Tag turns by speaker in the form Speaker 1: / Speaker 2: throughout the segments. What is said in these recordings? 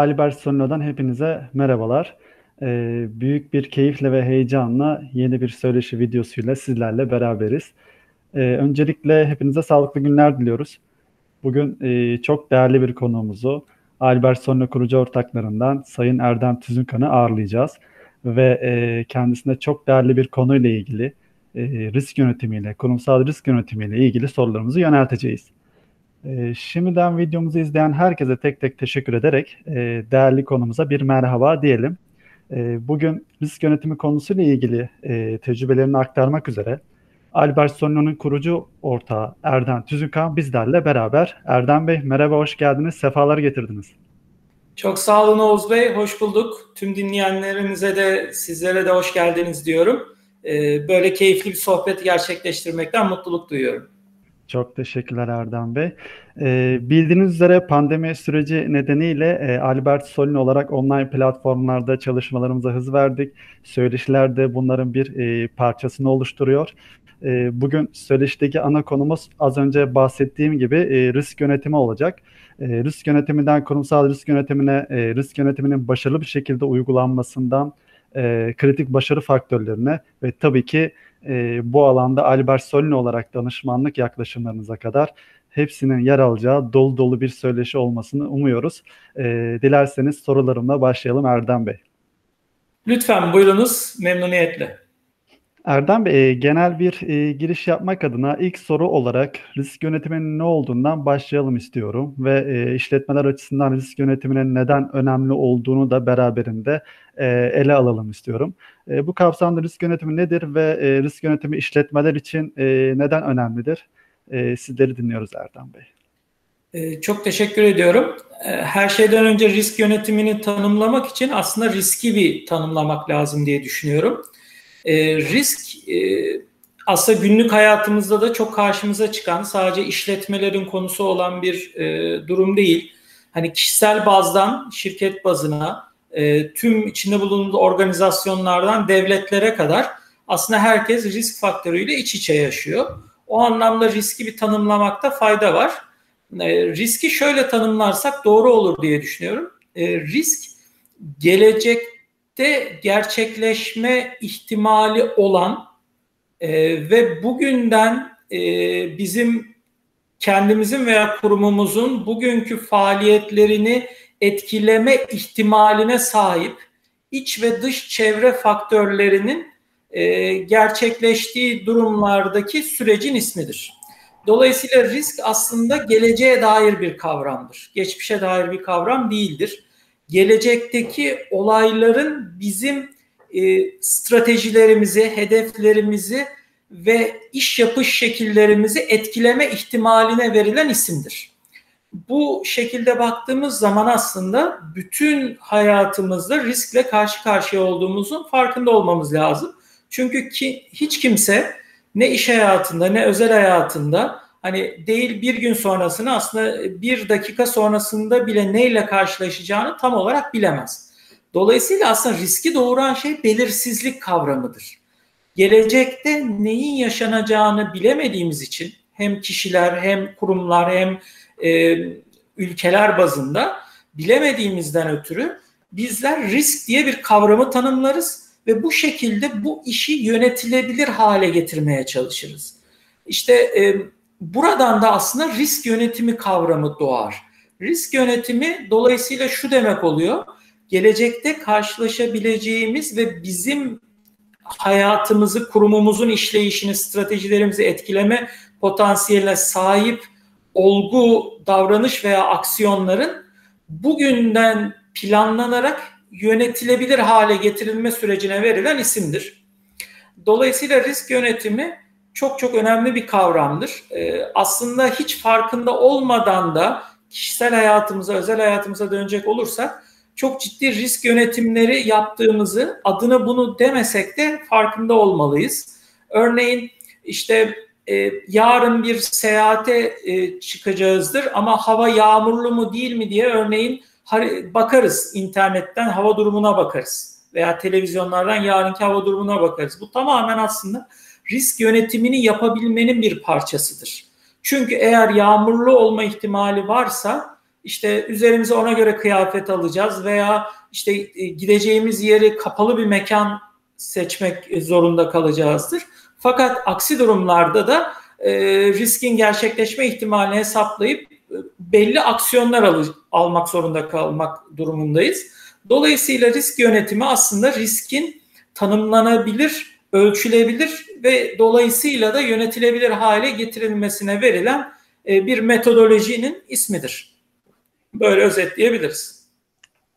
Speaker 1: Albert Sonino'dan hepinize merhabalar. Ee, büyük bir keyifle ve heyecanla yeni bir söyleşi videosuyla sizlerle beraberiz. Ee, öncelikle hepinize sağlıklı günler diliyoruz. Bugün e, çok değerli bir konuğumuzu Albert Sonino kurucu ortaklarından Sayın Erdem Tüzünkan'ı ağırlayacağız. Ve e, kendisine çok değerli bir konuyla ilgili e, risk yönetimiyle, kurumsal risk yönetimiyle ilgili sorularımızı yönelteceğiz. E, şimdiden videomuzu izleyen herkese tek tek teşekkür ederek e, değerli konumuza bir merhaba diyelim. E, bugün risk yönetimi konusuyla ilgili e, tecrübelerini aktarmak üzere Albert Sonino'nun kurucu ortağı Erdem Tüzünkan bizlerle beraber. Erdem Bey merhaba, hoş geldiniz, sefalar getirdiniz.
Speaker 2: Çok sağ olun Oğuz Bey, hoş bulduk. Tüm dinleyenlerimize de sizlere de hoş geldiniz diyorum. Böyle keyifli bir sohbet gerçekleştirmekten mutluluk duyuyorum.
Speaker 1: Çok teşekkürler Erdem Bey. Ee, bildiğiniz üzere pandemi süreci nedeniyle e, Albert Solin olarak online platformlarda çalışmalarımıza hız verdik. Söyleşiler de bunların bir e, parçasını oluşturuyor. E, bugün söyleşideki ana konumuz az önce bahsettiğim gibi e, risk yönetimi olacak. E, risk yönetiminden kurumsal risk yönetimine, e, risk yönetiminin başarılı bir şekilde uygulanmasından e, kritik başarı faktörlerine ve tabii ki e, bu alanda Albert Solin olarak danışmanlık yaklaşımlarınıza kadar hepsinin yer alacağı dolu dolu bir söyleşi olmasını umuyoruz. E, dilerseniz sorularımla başlayalım Erdem Bey.
Speaker 2: Lütfen buyurunuz memnuniyetle.
Speaker 1: Erdem Bey, e, genel bir e, giriş yapmak adına ilk soru olarak risk yönetiminin ne olduğundan başlayalım istiyorum ve e, işletmeler açısından risk yönetiminin neden önemli olduğunu da beraberinde e, ele alalım istiyorum. E, bu kapsamda risk yönetimi nedir ve e, risk yönetimi işletmeler için e, neden önemlidir? E, sizleri dinliyoruz Erdem Bey.
Speaker 2: E, çok teşekkür ediyorum. E, her şeyden önce risk yönetimini tanımlamak için aslında riski bir tanımlamak lazım diye düşünüyorum. E, risk e, aslında günlük hayatımızda da çok karşımıza çıkan sadece işletmelerin konusu olan bir e, durum değil. Hani kişisel bazdan şirket bazına e, tüm içinde bulunduğu organizasyonlardan devletlere kadar aslında herkes risk faktörüyle iç içe yaşıyor. O anlamda riski bir tanımlamakta fayda var. E, riski şöyle tanımlarsak doğru olur diye düşünüyorum. E, risk gelecek de gerçekleşme ihtimali olan e, ve bugünden e, bizim kendimizin veya kurumumuzun bugünkü faaliyetlerini etkileme ihtimaline sahip iç ve dış çevre faktörlerinin e, gerçekleştiği durumlardaki sürecin ismidir. Dolayısıyla risk aslında geleceğe dair bir kavramdır. Geçmişe dair bir kavram değildir gelecekteki olayların bizim e, stratejilerimizi, hedeflerimizi ve iş yapış şekillerimizi etkileme ihtimaline verilen isimdir. Bu şekilde baktığımız zaman aslında bütün hayatımızda riskle karşı karşıya olduğumuzun farkında olmamız lazım. Çünkü ki, hiç kimse ne iş hayatında ne özel hayatında hani değil bir gün sonrasını aslında bir dakika sonrasında bile neyle karşılaşacağını tam olarak bilemez. Dolayısıyla aslında riski doğuran şey belirsizlik kavramıdır. Gelecekte neyin yaşanacağını bilemediğimiz için hem kişiler hem kurumlar hem e, ülkeler bazında bilemediğimizden ötürü bizler risk diye bir kavramı tanımlarız ve bu şekilde bu işi yönetilebilir hale getirmeye çalışırız. İşte e, buradan da aslında risk yönetimi kavramı doğar. Risk yönetimi dolayısıyla şu demek oluyor. Gelecekte karşılaşabileceğimiz ve bizim hayatımızı, kurumumuzun işleyişini, stratejilerimizi etkileme potansiyeline sahip olgu, davranış veya aksiyonların bugünden planlanarak yönetilebilir hale getirilme sürecine verilen isimdir. Dolayısıyla risk yönetimi çok çok önemli bir kavramdır. E, aslında hiç farkında olmadan da kişisel hayatımıza, özel hayatımıza dönecek olursak çok ciddi risk yönetimleri yaptığımızı adını bunu demesek de farkında olmalıyız. Örneğin işte e, yarın bir seyahate e, çıkacağızdır ama hava yağmurlu mu değil mi diye örneğin bakarız internetten hava durumuna bakarız veya televizyonlardan yarınki hava durumuna bakarız. Bu tamamen aslında risk yönetimini yapabilmenin bir parçasıdır. Çünkü eğer yağmurlu olma ihtimali varsa işte üzerimize ona göre kıyafet alacağız veya işte e, gideceğimiz yeri kapalı bir mekan seçmek zorunda kalacağızdır. Fakat aksi durumlarda da e, riskin gerçekleşme ihtimalini hesaplayıp e, belli aksiyonlar al almak zorunda kalmak durumundayız. Dolayısıyla risk yönetimi aslında riskin tanımlanabilir, ölçülebilir ve dolayısıyla da yönetilebilir hale getirilmesine verilen e, bir metodolojinin ismidir. Böyle özetleyebiliriz.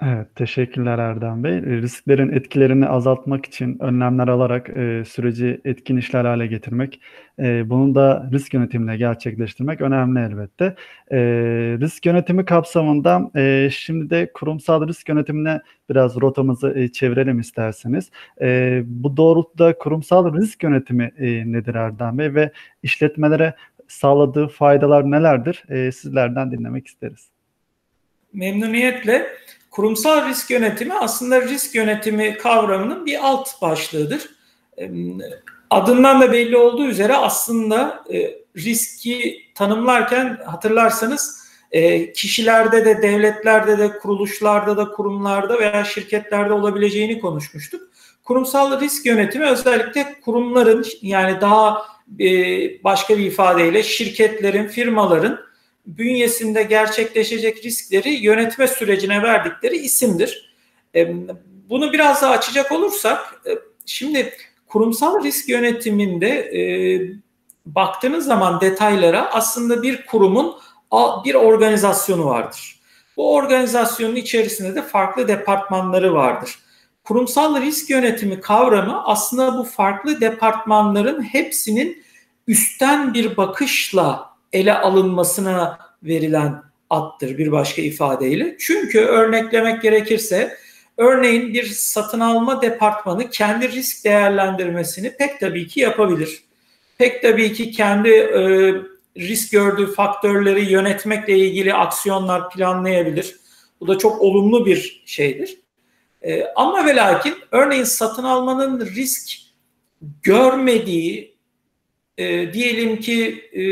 Speaker 1: Evet, teşekkürler Erdem Bey. E, risklerin etkilerini azaltmak için önlemler alarak e, süreci etkin işler hale getirmek, e, bunu da risk yönetimine gerçekleştirmek önemli elbette. E, risk yönetimi kapsamında e, şimdi de kurumsal risk yönetimine biraz rotamızı e, çevirelim isterseniz. E, bu doğrultuda kurumsal risk yönetimi e, nedir Erdem Bey ve işletmelere sağladığı faydalar nelerdir? E, sizlerden dinlemek isteriz.
Speaker 2: Memnuniyetle. Kurumsal risk yönetimi aslında risk yönetimi kavramının bir alt başlığıdır. Adından da belli olduğu üzere aslında e, riski tanımlarken hatırlarsanız e, kişilerde de, devletlerde de, kuruluşlarda da, kurumlarda veya şirketlerde olabileceğini konuşmuştuk. Kurumsal risk yönetimi özellikle kurumların yani daha e, başka bir ifadeyle şirketlerin, firmaların bünyesinde gerçekleşecek riskleri yönetme sürecine verdikleri isimdir. E, bunu biraz daha açacak olursak, e, şimdi kurumsal risk yönetiminde e, baktığınız zaman detaylara aslında bir kurumun bir organizasyonu vardır. Bu organizasyonun içerisinde de farklı departmanları vardır. Kurumsal risk yönetimi kavramı aslında bu farklı departmanların hepsinin üstten bir bakışla ele alınmasına verilen attır bir başka ifadeyle. Çünkü örneklemek gerekirse örneğin bir satın alma departmanı kendi risk değerlendirmesini pek tabii ki yapabilir. Pek tabii ki kendi e, risk gördüğü faktörleri yönetmekle ilgili aksiyonlar planlayabilir. Bu da çok olumlu bir şeydir. E, ama ve lakin örneğin satın almanın risk görmediği e, diyelim ki e,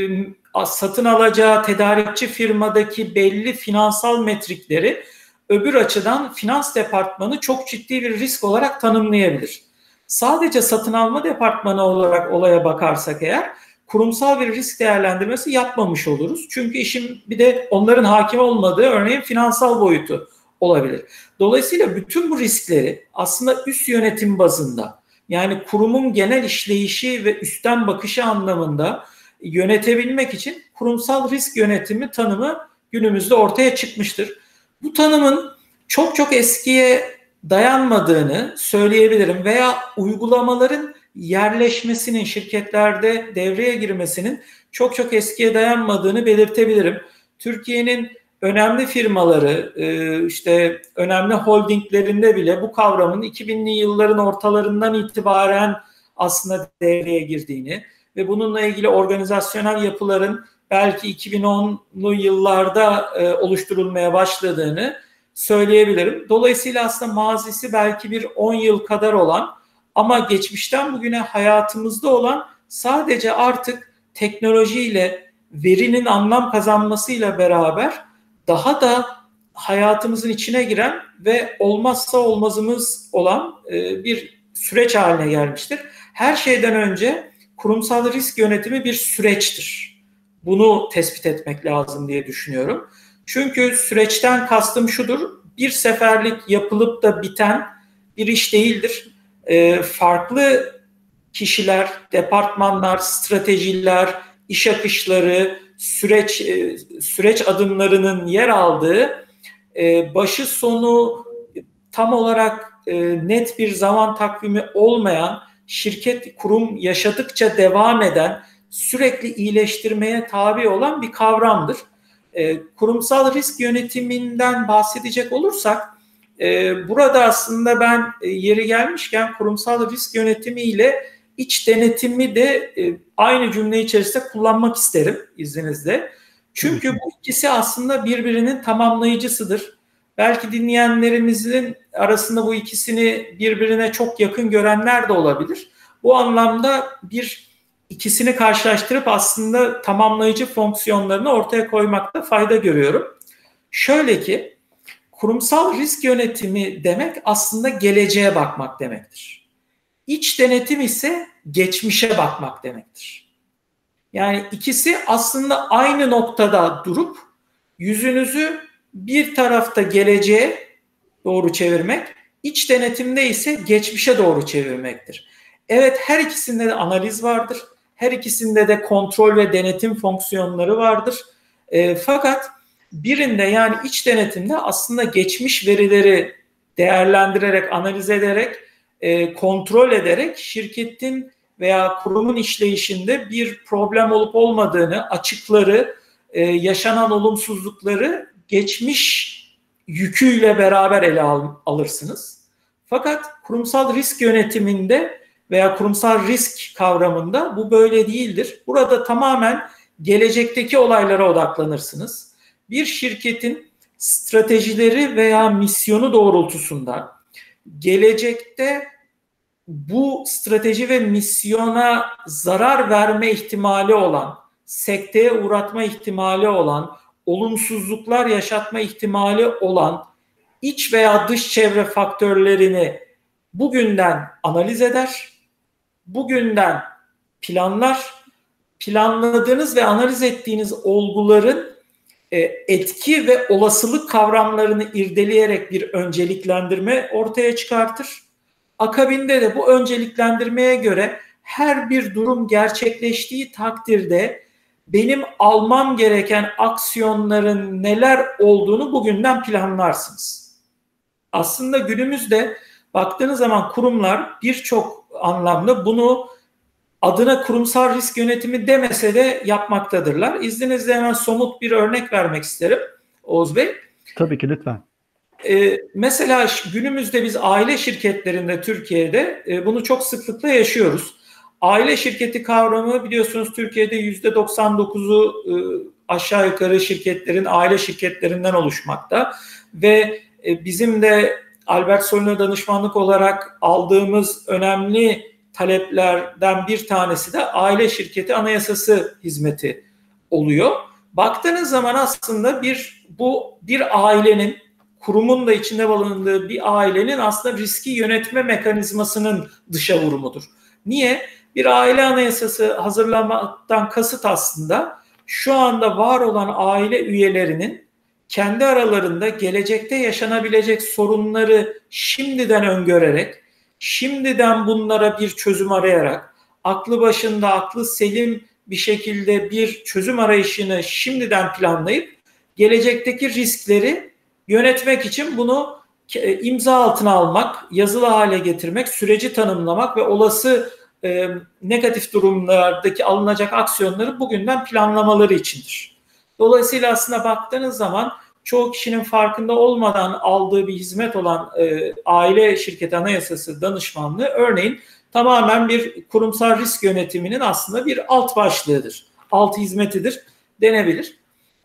Speaker 2: satın alacağı tedarikçi firmadaki belli finansal metrikleri öbür açıdan finans departmanı çok ciddi bir risk olarak tanımlayabilir. Sadece satın alma departmanı olarak olaya bakarsak eğer kurumsal bir risk değerlendirmesi yapmamış oluruz. Çünkü işin bir de onların hakim olmadığı örneğin finansal boyutu olabilir. Dolayısıyla bütün bu riskleri aslında üst yönetim bazında yani kurumun genel işleyişi ve üstten bakışı anlamında yönetebilmek için kurumsal risk yönetimi tanımı günümüzde ortaya çıkmıştır. Bu tanımın çok çok eskiye dayanmadığını söyleyebilirim veya uygulamaların yerleşmesinin şirketlerde devreye girmesinin çok çok eskiye dayanmadığını belirtebilirim. Türkiye'nin önemli firmaları e, işte önemli holdinglerinde bile bu kavramın 2000'li yılların ortalarından itibaren aslında devreye girdiğini ve bununla ilgili organizasyonel yapıların belki 2010'lu yıllarda e, oluşturulmaya başladığını söyleyebilirim. Dolayısıyla aslında mazisi belki bir 10 yıl kadar olan ama geçmişten bugüne hayatımızda olan sadece artık teknolojiyle verinin anlam kazanmasıyla beraber daha da hayatımızın içine giren ve olmazsa olmazımız olan e, bir süreç haline gelmiştir. Her şeyden önce kurumsal risk yönetimi bir süreçtir. Bunu tespit etmek lazım diye düşünüyorum. Çünkü süreçten kastım şudur. Bir seferlik yapılıp da biten bir iş değildir. E, farklı kişiler, departmanlar, stratejiler, iş akışları, süreç e, süreç adımlarının yer aldığı e, başı sonu tam olarak e, net bir zaman takvimi olmayan şirket kurum yaşadıkça devam eden sürekli iyileştirmeye tabi olan bir kavramdır. E, kurumsal risk yönetiminden bahsedecek olursak e, burada aslında ben e, yeri gelmişken kurumsal risk yönetimi ile iç denetimi de e, aynı cümle içerisinde kullanmak isterim izninizle. Çünkü bu ikisi aslında birbirinin tamamlayıcısıdır. Belki dinleyenlerimizin arasında bu ikisini birbirine çok yakın görenler de olabilir. Bu anlamda bir ikisini karşılaştırıp aslında tamamlayıcı fonksiyonlarını ortaya koymakta fayda görüyorum. Şöyle ki kurumsal risk yönetimi demek aslında geleceğe bakmak demektir. İç denetim ise geçmişe bakmak demektir. Yani ikisi aslında aynı noktada durup yüzünüzü bir tarafta geleceğe doğru çevirmek, iç denetimde ise geçmişe doğru çevirmektir. Evet her ikisinde de analiz vardır. Her ikisinde de kontrol ve denetim fonksiyonları vardır. E, fakat birinde yani iç denetimde aslında geçmiş verileri değerlendirerek, analiz ederek, e, kontrol ederek şirketin veya kurumun işleyişinde bir problem olup olmadığını, açıkları, e, yaşanan olumsuzlukları geçmiş yüküyle beraber ele al, alırsınız. Fakat kurumsal risk yönetiminde veya kurumsal risk kavramında bu böyle değildir. Burada tamamen gelecekteki olaylara odaklanırsınız. Bir şirketin stratejileri veya misyonu doğrultusunda gelecekte bu strateji ve misyona zarar verme ihtimali olan, sekteye uğratma ihtimali olan, olumsuzluklar yaşatma ihtimali olan iç veya dış çevre faktörlerini bugünden analiz eder, bugünden planlar, planladığınız ve analiz ettiğiniz olguların e, etki ve olasılık kavramlarını irdeleyerek bir önceliklendirme ortaya çıkartır. Akabinde de bu önceliklendirmeye göre her bir durum gerçekleştiği takdirde benim almam gereken aksiyonların neler olduğunu bugünden planlarsınız. Aslında günümüzde baktığınız zaman kurumlar birçok anlamda bunu adına kurumsal risk yönetimi demese de yapmaktadırlar. İzninizle hemen somut bir örnek vermek isterim Oğuz Bey.
Speaker 1: Tabii ki lütfen.
Speaker 2: Ee, mesela günümüzde biz aile şirketlerinde Türkiye'de e, bunu çok sıklıkla yaşıyoruz. Aile şirketi kavramı biliyorsunuz Türkiye'de yüzde 99'u e, aşağı yukarı şirketlerin aile şirketlerinden oluşmakta ve e, bizim de Albert Solino danışmanlık olarak aldığımız önemli taleplerden bir tanesi de aile şirketi anayasası hizmeti oluyor. Baktığınız zaman aslında bir bu bir ailenin kurumun da içinde bulunduğu bir ailenin aslında riski yönetme mekanizmasının dışa vurumudur. Niye? Bir aile anayasası hazırlamaktan kasıt aslında şu anda var olan aile üyelerinin kendi aralarında gelecekte yaşanabilecek sorunları şimdiden öngörerek, şimdiden bunlara bir çözüm arayarak, aklı başında, aklı selim bir şekilde bir çözüm arayışını şimdiden planlayıp gelecekteki riskleri yönetmek için bunu imza altına almak, yazılı hale getirmek, süreci tanımlamak ve olası e, negatif durumlardaki alınacak aksiyonları bugünden planlamaları içindir. Dolayısıyla aslında baktığınız zaman çoğu kişinin farkında olmadan aldığı bir hizmet olan e, aile şirketi anayasası danışmanlığı örneğin tamamen bir kurumsal risk yönetiminin aslında bir alt başlığıdır. Alt hizmetidir denebilir.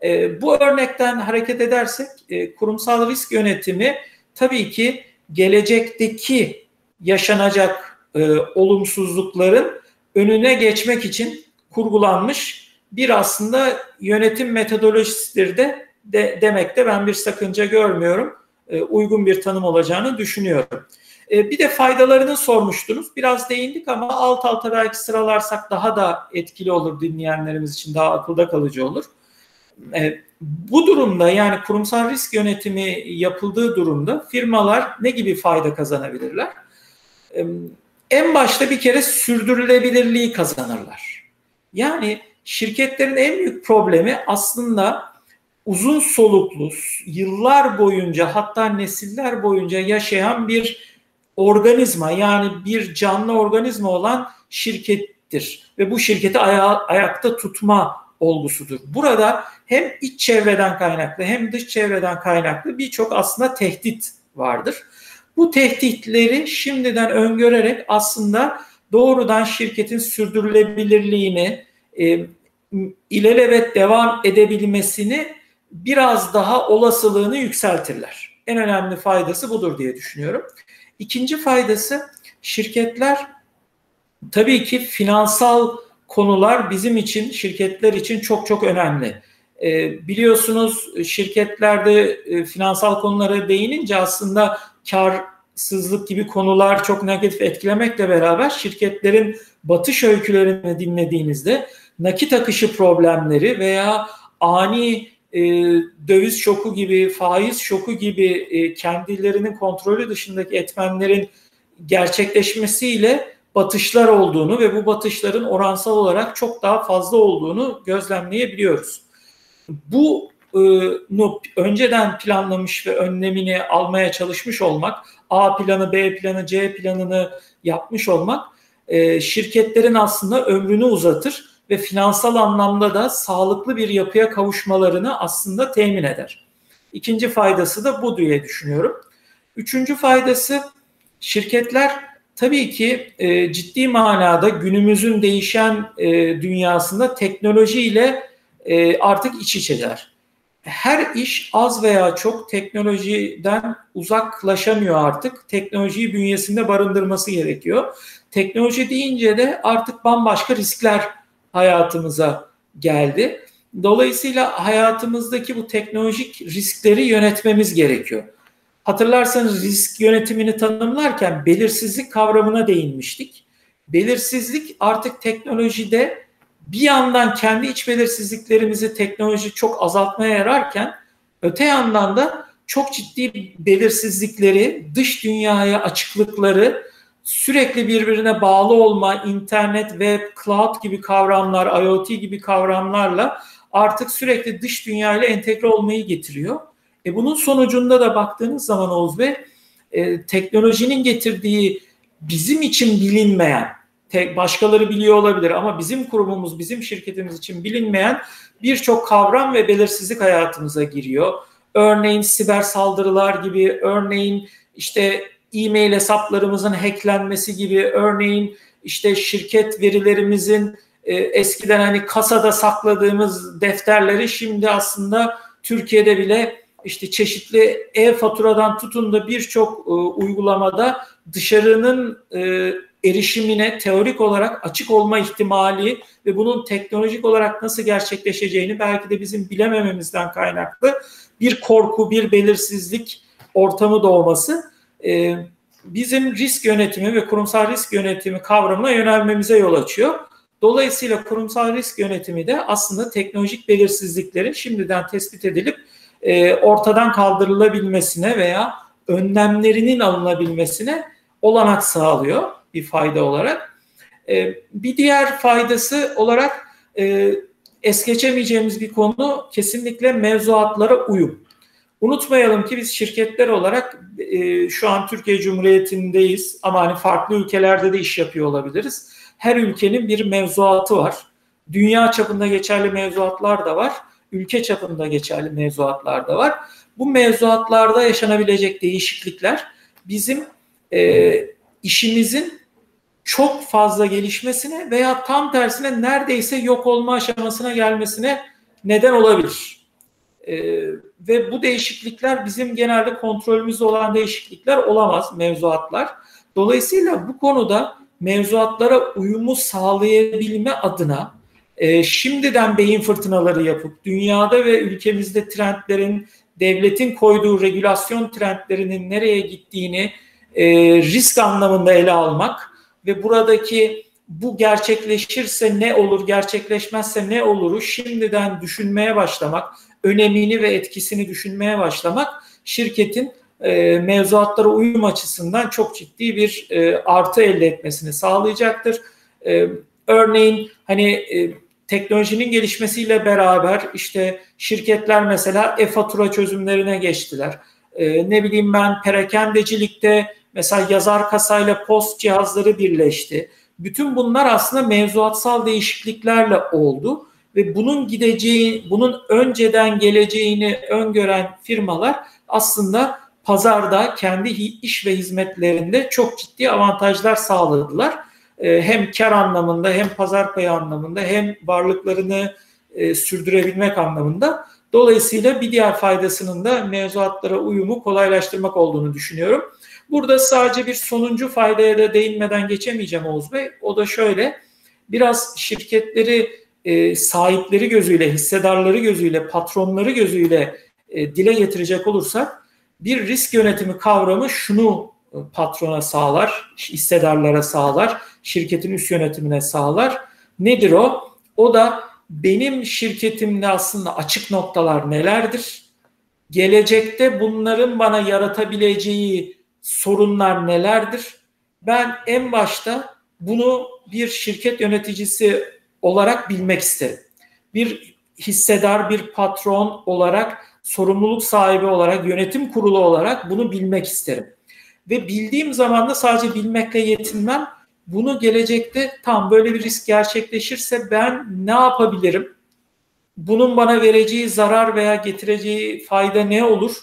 Speaker 2: E, bu örnekten hareket edersek e, kurumsal risk yönetimi tabii ki gelecekteki yaşanacak e, olumsuzlukların önüne geçmek için kurgulanmış bir aslında yönetim metodolojisidir de de, demekte ben bir sakınca görmüyorum. E, uygun bir tanım olacağını düşünüyorum. E, bir de faydalarını sormuştunuz. Biraz değindik ama alt alta belki sıralarsak daha da etkili olur dinleyenlerimiz için daha akılda kalıcı olur. E, bu durumda yani kurumsal risk yönetimi yapıldığı durumda firmalar ne gibi fayda kazanabilirler? En başta bir kere sürdürülebilirliği kazanırlar. Yani şirketlerin en büyük problemi aslında uzun soluklu, yıllar boyunca hatta nesiller boyunca yaşayan bir organizma yani bir canlı organizma olan şirkettir ve bu şirketi aya- ayakta tutma olgusudur. Burada hem iç çevreden kaynaklı hem dış çevreden kaynaklı birçok aslında tehdit vardır. Bu tehditleri şimdiden öngörerek aslında doğrudan şirketin sürdürülebilirliğini, e, ilelebet devam edebilmesini biraz daha olasılığını yükseltirler. En önemli faydası budur diye düşünüyorum. İkinci faydası şirketler tabii ki finansal konular bizim için, şirketler için çok çok önemli. E, biliyorsunuz şirketlerde e, finansal konulara değinince aslında karsızlık gibi konular çok negatif etkilemekle beraber şirketlerin batış öykülerini dinlediğinizde nakit akışı problemleri veya ani e, döviz şoku gibi, faiz şoku gibi e, kendilerinin kontrolü dışındaki etmenlerin gerçekleşmesiyle batışlar olduğunu ve bu batışların oransal olarak çok daha fazla olduğunu gözlemleyebiliyoruz. Bu önceden planlamış ve önlemini almaya çalışmış olmak, A planı, B planı, C planını yapmış olmak e, şirketlerin aslında ömrünü uzatır ve finansal anlamda da sağlıklı bir yapıya kavuşmalarını aslında temin eder. İkinci faydası da bu diye düşünüyorum. Üçüncü faydası şirketler tabii ki e, ciddi manada günümüzün değişen e, dünyasında teknolojiyle e, artık iç içeler. Her iş az veya çok teknolojiden uzaklaşamıyor artık. Teknolojiyi bünyesinde barındırması gerekiyor. Teknoloji deyince de artık bambaşka riskler hayatımıza geldi. Dolayısıyla hayatımızdaki bu teknolojik riskleri yönetmemiz gerekiyor. Hatırlarsanız risk yönetimini tanımlarken belirsizlik kavramına değinmiştik. Belirsizlik artık teknolojide bir yandan kendi iç belirsizliklerimizi teknoloji çok azaltmaya yararken öte yandan da çok ciddi belirsizlikleri, dış dünyaya açıklıkları, sürekli birbirine bağlı olma, internet, web, cloud gibi kavramlar, IoT gibi kavramlarla artık sürekli dış dünya ile entegre olmayı getiriyor. E bunun sonucunda da baktığınız zaman Oğuz Bey, e, teknolojinin getirdiği bizim için bilinmeyen, tek başkaları biliyor olabilir ama bizim kurumumuz, bizim şirketimiz için bilinmeyen birçok kavram ve belirsizlik hayatımıza giriyor. Örneğin siber saldırılar gibi, örneğin işte e-mail hesaplarımızın hacklenmesi gibi örneğin işte şirket verilerimizin e, eskiden hani kasada sakladığımız defterleri şimdi aslında Türkiye'de bile işte çeşitli e-faturadan tutun da birçok e, uygulamada dışarının e, erişimine teorik olarak açık olma ihtimali ve bunun teknolojik olarak nasıl gerçekleşeceğini belki de bizim bilemememizden kaynaklı bir korku, bir belirsizlik ortamı doğması e, bizim risk yönetimi ve kurumsal risk yönetimi kavramına yönelmemize yol açıyor. Dolayısıyla kurumsal risk yönetimi de aslında teknolojik belirsizliklerin şimdiden tespit edilip e, ortadan kaldırılabilmesine veya önlemlerinin alınabilmesine olanak sağlıyor bir fayda olarak. E, bir diğer faydası olarak e, es geçemeyeceğimiz bir konu kesinlikle mevzuatlara uyum. Unutmayalım ki biz şirketler olarak e, şu an Türkiye Cumhuriyeti'ndeyiz ama hani farklı ülkelerde de iş yapıyor olabiliriz. Her ülkenin bir mevzuatı var. Dünya çapında geçerli mevzuatlar da var. Ülke çapında geçerli mevzuatlar da var. Bu mevzuatlarda yaşanabilecek değişiklikler bizim e, işimizin çok fazla gelişmesine veya tam tersine neredeyse yok olma aşamasına gelmesine neden olabilir. E, ve bu değişiklikler bizim genelde kontrolümüzde olan değişiklikler olamaz mevzuatlar. Dolayısıyla bu konuda mevzuatlara uyumu sağlayabilme adına e, şimdiden beyin fırtınaları yapıp dünyada ve ülkemizde trendlerin, devletin koyduğu regülasyon trendlerinin nereye gittiğini e, risk anlamında ele almak ve buradaki bu gerçekleşirse ne olur, gerçekleşmezse ne oluru şimdiden düşünmeye başlamak, önemini ve etkisini düşünmeye başlamak şirketin e, mevzuatlara uyum açısından çok ciddi bir e, artı elde etmesini sağlayacaktır. E, örneğin hani e, teknolojinin gelişmesiyle beraber işte şirketler mesela e-fatura çözümlerine geçtiler. E, ne bileyim ben perakendecilikte mesela yazar kasayla post cihazları birleşti. Bütün bunlar aslında mevzuatsal değişikliklerle oldu ve bunun gideceği, bunun önceden geleceğini öngören firmalar aslında pazarda kendi iş ve hizmetlerinde çok ciddi avantajlar sağladılar. Ee, hem kar anlamında hem pazar payı anlamında hem varlıklarını e, sürdürebilmek anlamında. Dolayısıyla bir diğer faydasının da mevzuatlara uyumu kolaylaştırmak olduğunu düşünüyorum. Burada sadece bir sonuncu faydaya da değinmeden geçemeyeceğim Oğuz Bey. O da şöyle, biraz şirketleri e, sahipleri gözüyle, hissedarları gözüyle, patronları gözüyle e, dile getirecek olursak bir risk yönetimi kavramı şunu e, patrona sağlar, hissedarlara sağlar, şirketin üst yönetimine sağlar. Nedir o? O da benim şirketimde aslında açık noktalar nelerdir? Gelecekte bunların bana yaratabileceği sorunlar nelerdir? Ben en başta bunu bir şirket yöneticisi olarak bilmek isterim. Bir hissedar, bir patron olarak, sorumluluk sahibi olarak, yönetim kurulu olarak bunu bilmek isterim. Ve bildiğim zaman da sadece bilmekle yetinmem. Bunu gelecekte tam böyle bir risk gerçekleşirse ben ne yapabilirim? Bunun bana vereceği zarar veya getireceği fayda ne olur?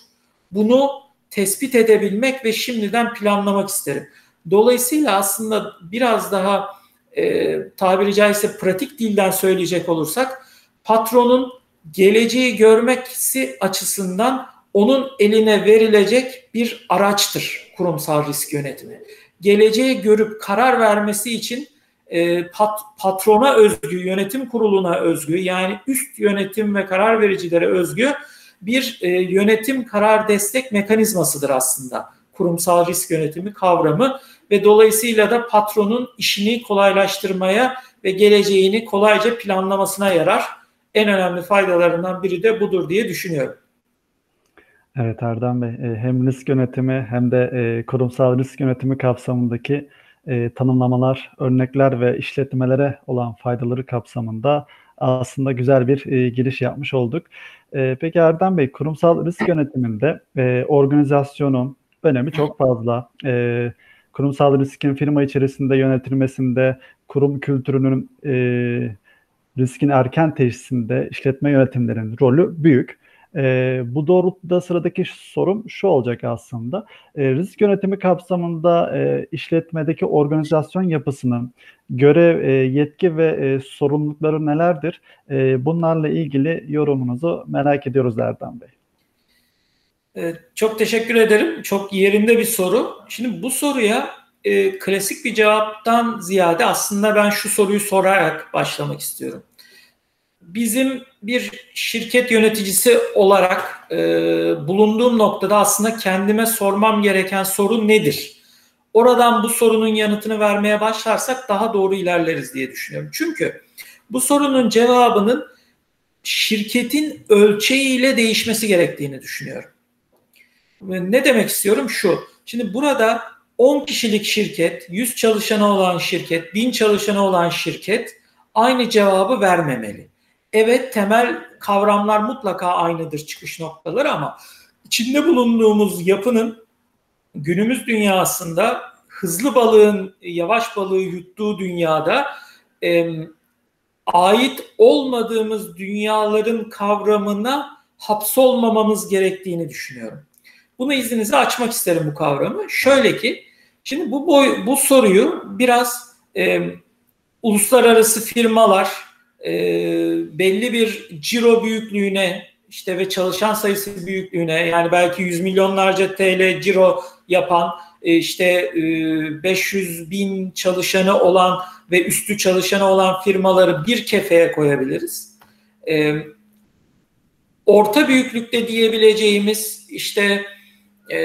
Speaker 2: Bunu tespit edebilmek ve şimdiden planlamak isterim. Dolayısıyla aslında biraz daha e, tabiri caizse pratik dilden söyleyecek olursak patronun geleceği görmeksi açısından onun eline verilecek bir araçtır kurumsal risk yönetimi. Geleceği görüp karar vermesi için e, pat, patrona özgü, yönetim kuruluna özgü yani üst yönetim ve karar vericilere özgü bir e, yönetim karar destek mekanizmasıdır aslında kurumsal risk yönetimi kavramı ve dolayısıyla da patronun işini kolaylaştırmaya ve geleceğini kolayca planlamasına yarar. En önemli faydalarından biri de budur diye düşünüyorum.
Speaker 1: Evet Erdem Bey, e, hem risk yönetimi hem de e, kurumsal risk yönetimi kapsamındaki e, tanımlamalar, örnekler ve işletmelere olan faydaları kapsamında aslında güzel bir giriş yapmış olduk. Peki Erdem Bey, kurumsal risk yönetiminde organizasyonun önemi çok fazla. Kurumsal riskin firma içerisinde yönetilmesinde, kurum kültürünün riskin erken teşhisinde işletme yönetimlerinin rolü büyük. E, bu doğrultuda sıradaki sorum şu olacak aslında. E, risk yönetimi kapsamında e, işletmedeki organizasyon yapısının görev, e, yetki ve e, sorumlulukları nelerdir? E, bunlarla ilgili yorumunuzu merak ediyoruz Erdem Bey.
Speaker 2: Çok teşekkür ederim. Çok yerinde bir soru. Şimdi bu soruya e, klasik bir cevaptan ziyade aslında ben şu soruyu sorarak başlamak istiyorum bizim bir şirket yöneticisi olarak e, bulunduğum noktada aslında kendime sormam gereken sorun nedir? Oradan bu sorunun yanıtını vermeye başlarsak daha doğru ilerleriz diye düşünüyorum. Çünkü bu sorunun cevabının şirketin ölçeğiyle değişmesi gerektiğini düşünüyorum. Ne demek istiyorum? Şu. Şimdi burada 10 kişilik şirket, 100 çalışanı olan şirket, 1000 çalışanı olan şirket aynı cevabı vermemeli evet temel kavramlar mutlaka aynıdır çıkış noktaları ama içinde bulunduğumuz yapının günümüz dünyasında hızlı balığın yavaş balığı yuttuğu dünyada e, ait olmadığımız dünyaların kavramına hapsolmamamız gerektiğini düşünüyorum. Bunu izninizle açmak isterim bu kavramı. Şöyle ki, şimdi bu boy, bu soruyu biraz e, uluslararası firmalar, e, belli bir ciro büyüklüğüne işte ve çalışan sayısı büyüklüğüne yani belki yüz milyonlarca TL ciro yapan e, işte e, 500 bin çalışanı olan ve üstü çalışanı olan firmaları bir kefeye koyabiliriz. E, orta büyüklükte diyebileceğimiz işte e,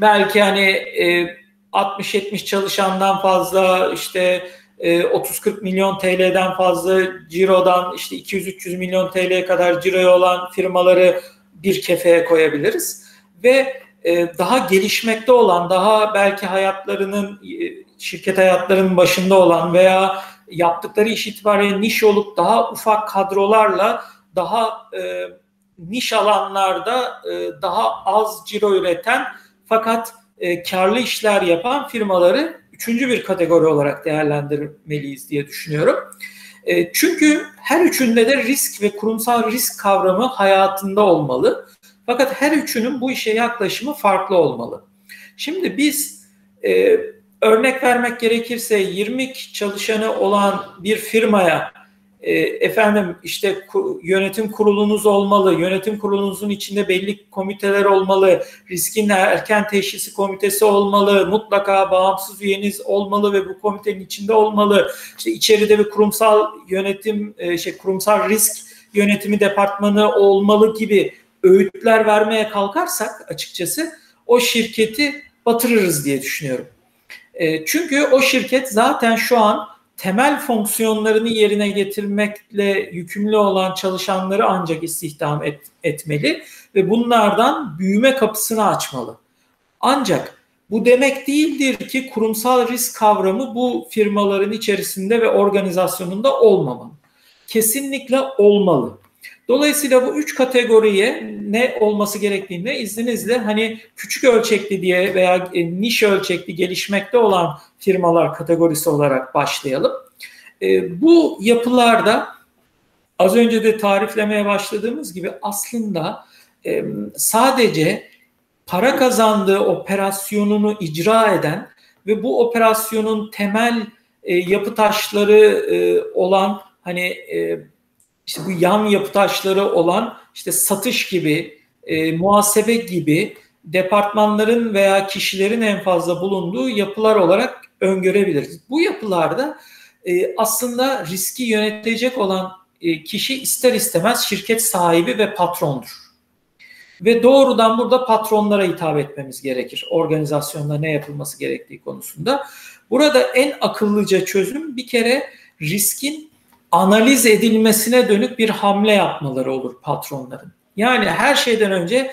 Speaker 2: belki hani e, 60-70 çalışandan fazla işte 30-40 e, milyon TL'den fazla cirodan işte 200-300 milyon TL'ye kadar ciroya olan firmaları bir kefeye koyabiliriz. Ve e, daha gelişmekte olan, daha belki hayatlarının, e, şirket hayatlarının başında olan veya yaptıkları iş itibariyle niş olup daha ufak kadrolarla daha niş alanlarda daha az ciro üreten fakat karlı işler yapan firmaları üçüncü bir kategori olarak değerlendirmeliyiz diye düşünüyorum. E, çünkü her üçünde de risk ve kurumsal risk kavramı hayatında olmalı. Fakat her üçünün bu işe yaklaşımı farklı olmalı. Şimdi biz e, örnek vermek gerekirse 20 çalışanı olan bir firmaya efendim işte yönetim kurulunuz olmalı, yönetim kurulunuzun içinde belli komiteler olmalı, riskin erken teşhisi komitesi olmalı, mutlaka bağımsız üyeniz olmalı ve bu komitenin içinde olmalı. İşte içeride bir kurumsal yönetim, e, şey kurumsal risk yönetimi departmanı olmalı gibi öğütler vermeye kalkarsak açıkçası o şirketi batırırız diye düşünüyorum. E, çünkü o şirket zaten şu an temel fonksiyonlarını yerine getirmekle yükümlü olan çalışanları ancak istihdam et, etmeli ve bunlardan büyüme kapısını açmalı. Ancak bu demek değildir ki kurumsal risk kavramı bu firmaların içerisinde ve organizasyonunda olmamalı. Kesinlikle olmalı. Dolayısıyla bu üç kategoriye ne olması gerektiğinde izninizle hani küçük ölçekli diye veya e, niş ölçekli gelişmekte olan firmalar kategorisi olarak başlayalım. E, bu yapılarda az önce de tariflemeye başladığımız gibi aslında e, sadece para kazandığı operasyonunu icra eden ve bu operasyonun temel yapı taşları olan hani işte bu yan yapı taşları olan işte satış gibi, e, muhasebe gibi departmanların veya kişilerin en fazla bulunduğu yapılar olarak öngörebiliriz. Bu yapılarda e, aslında riski yönetecek olan e, kişi ister istemez şirket sahibi ve patrondur. Ve doğrudan burada patronlara hitap etmemiz gerekir. Organizasyonda ne yapılması gerektiği konusunda. Burada en akıllıca çözüm bir kere riskin analiz edilmesine dönük bir hamle yapmaları olur patronların. Yani her şeyden önce e,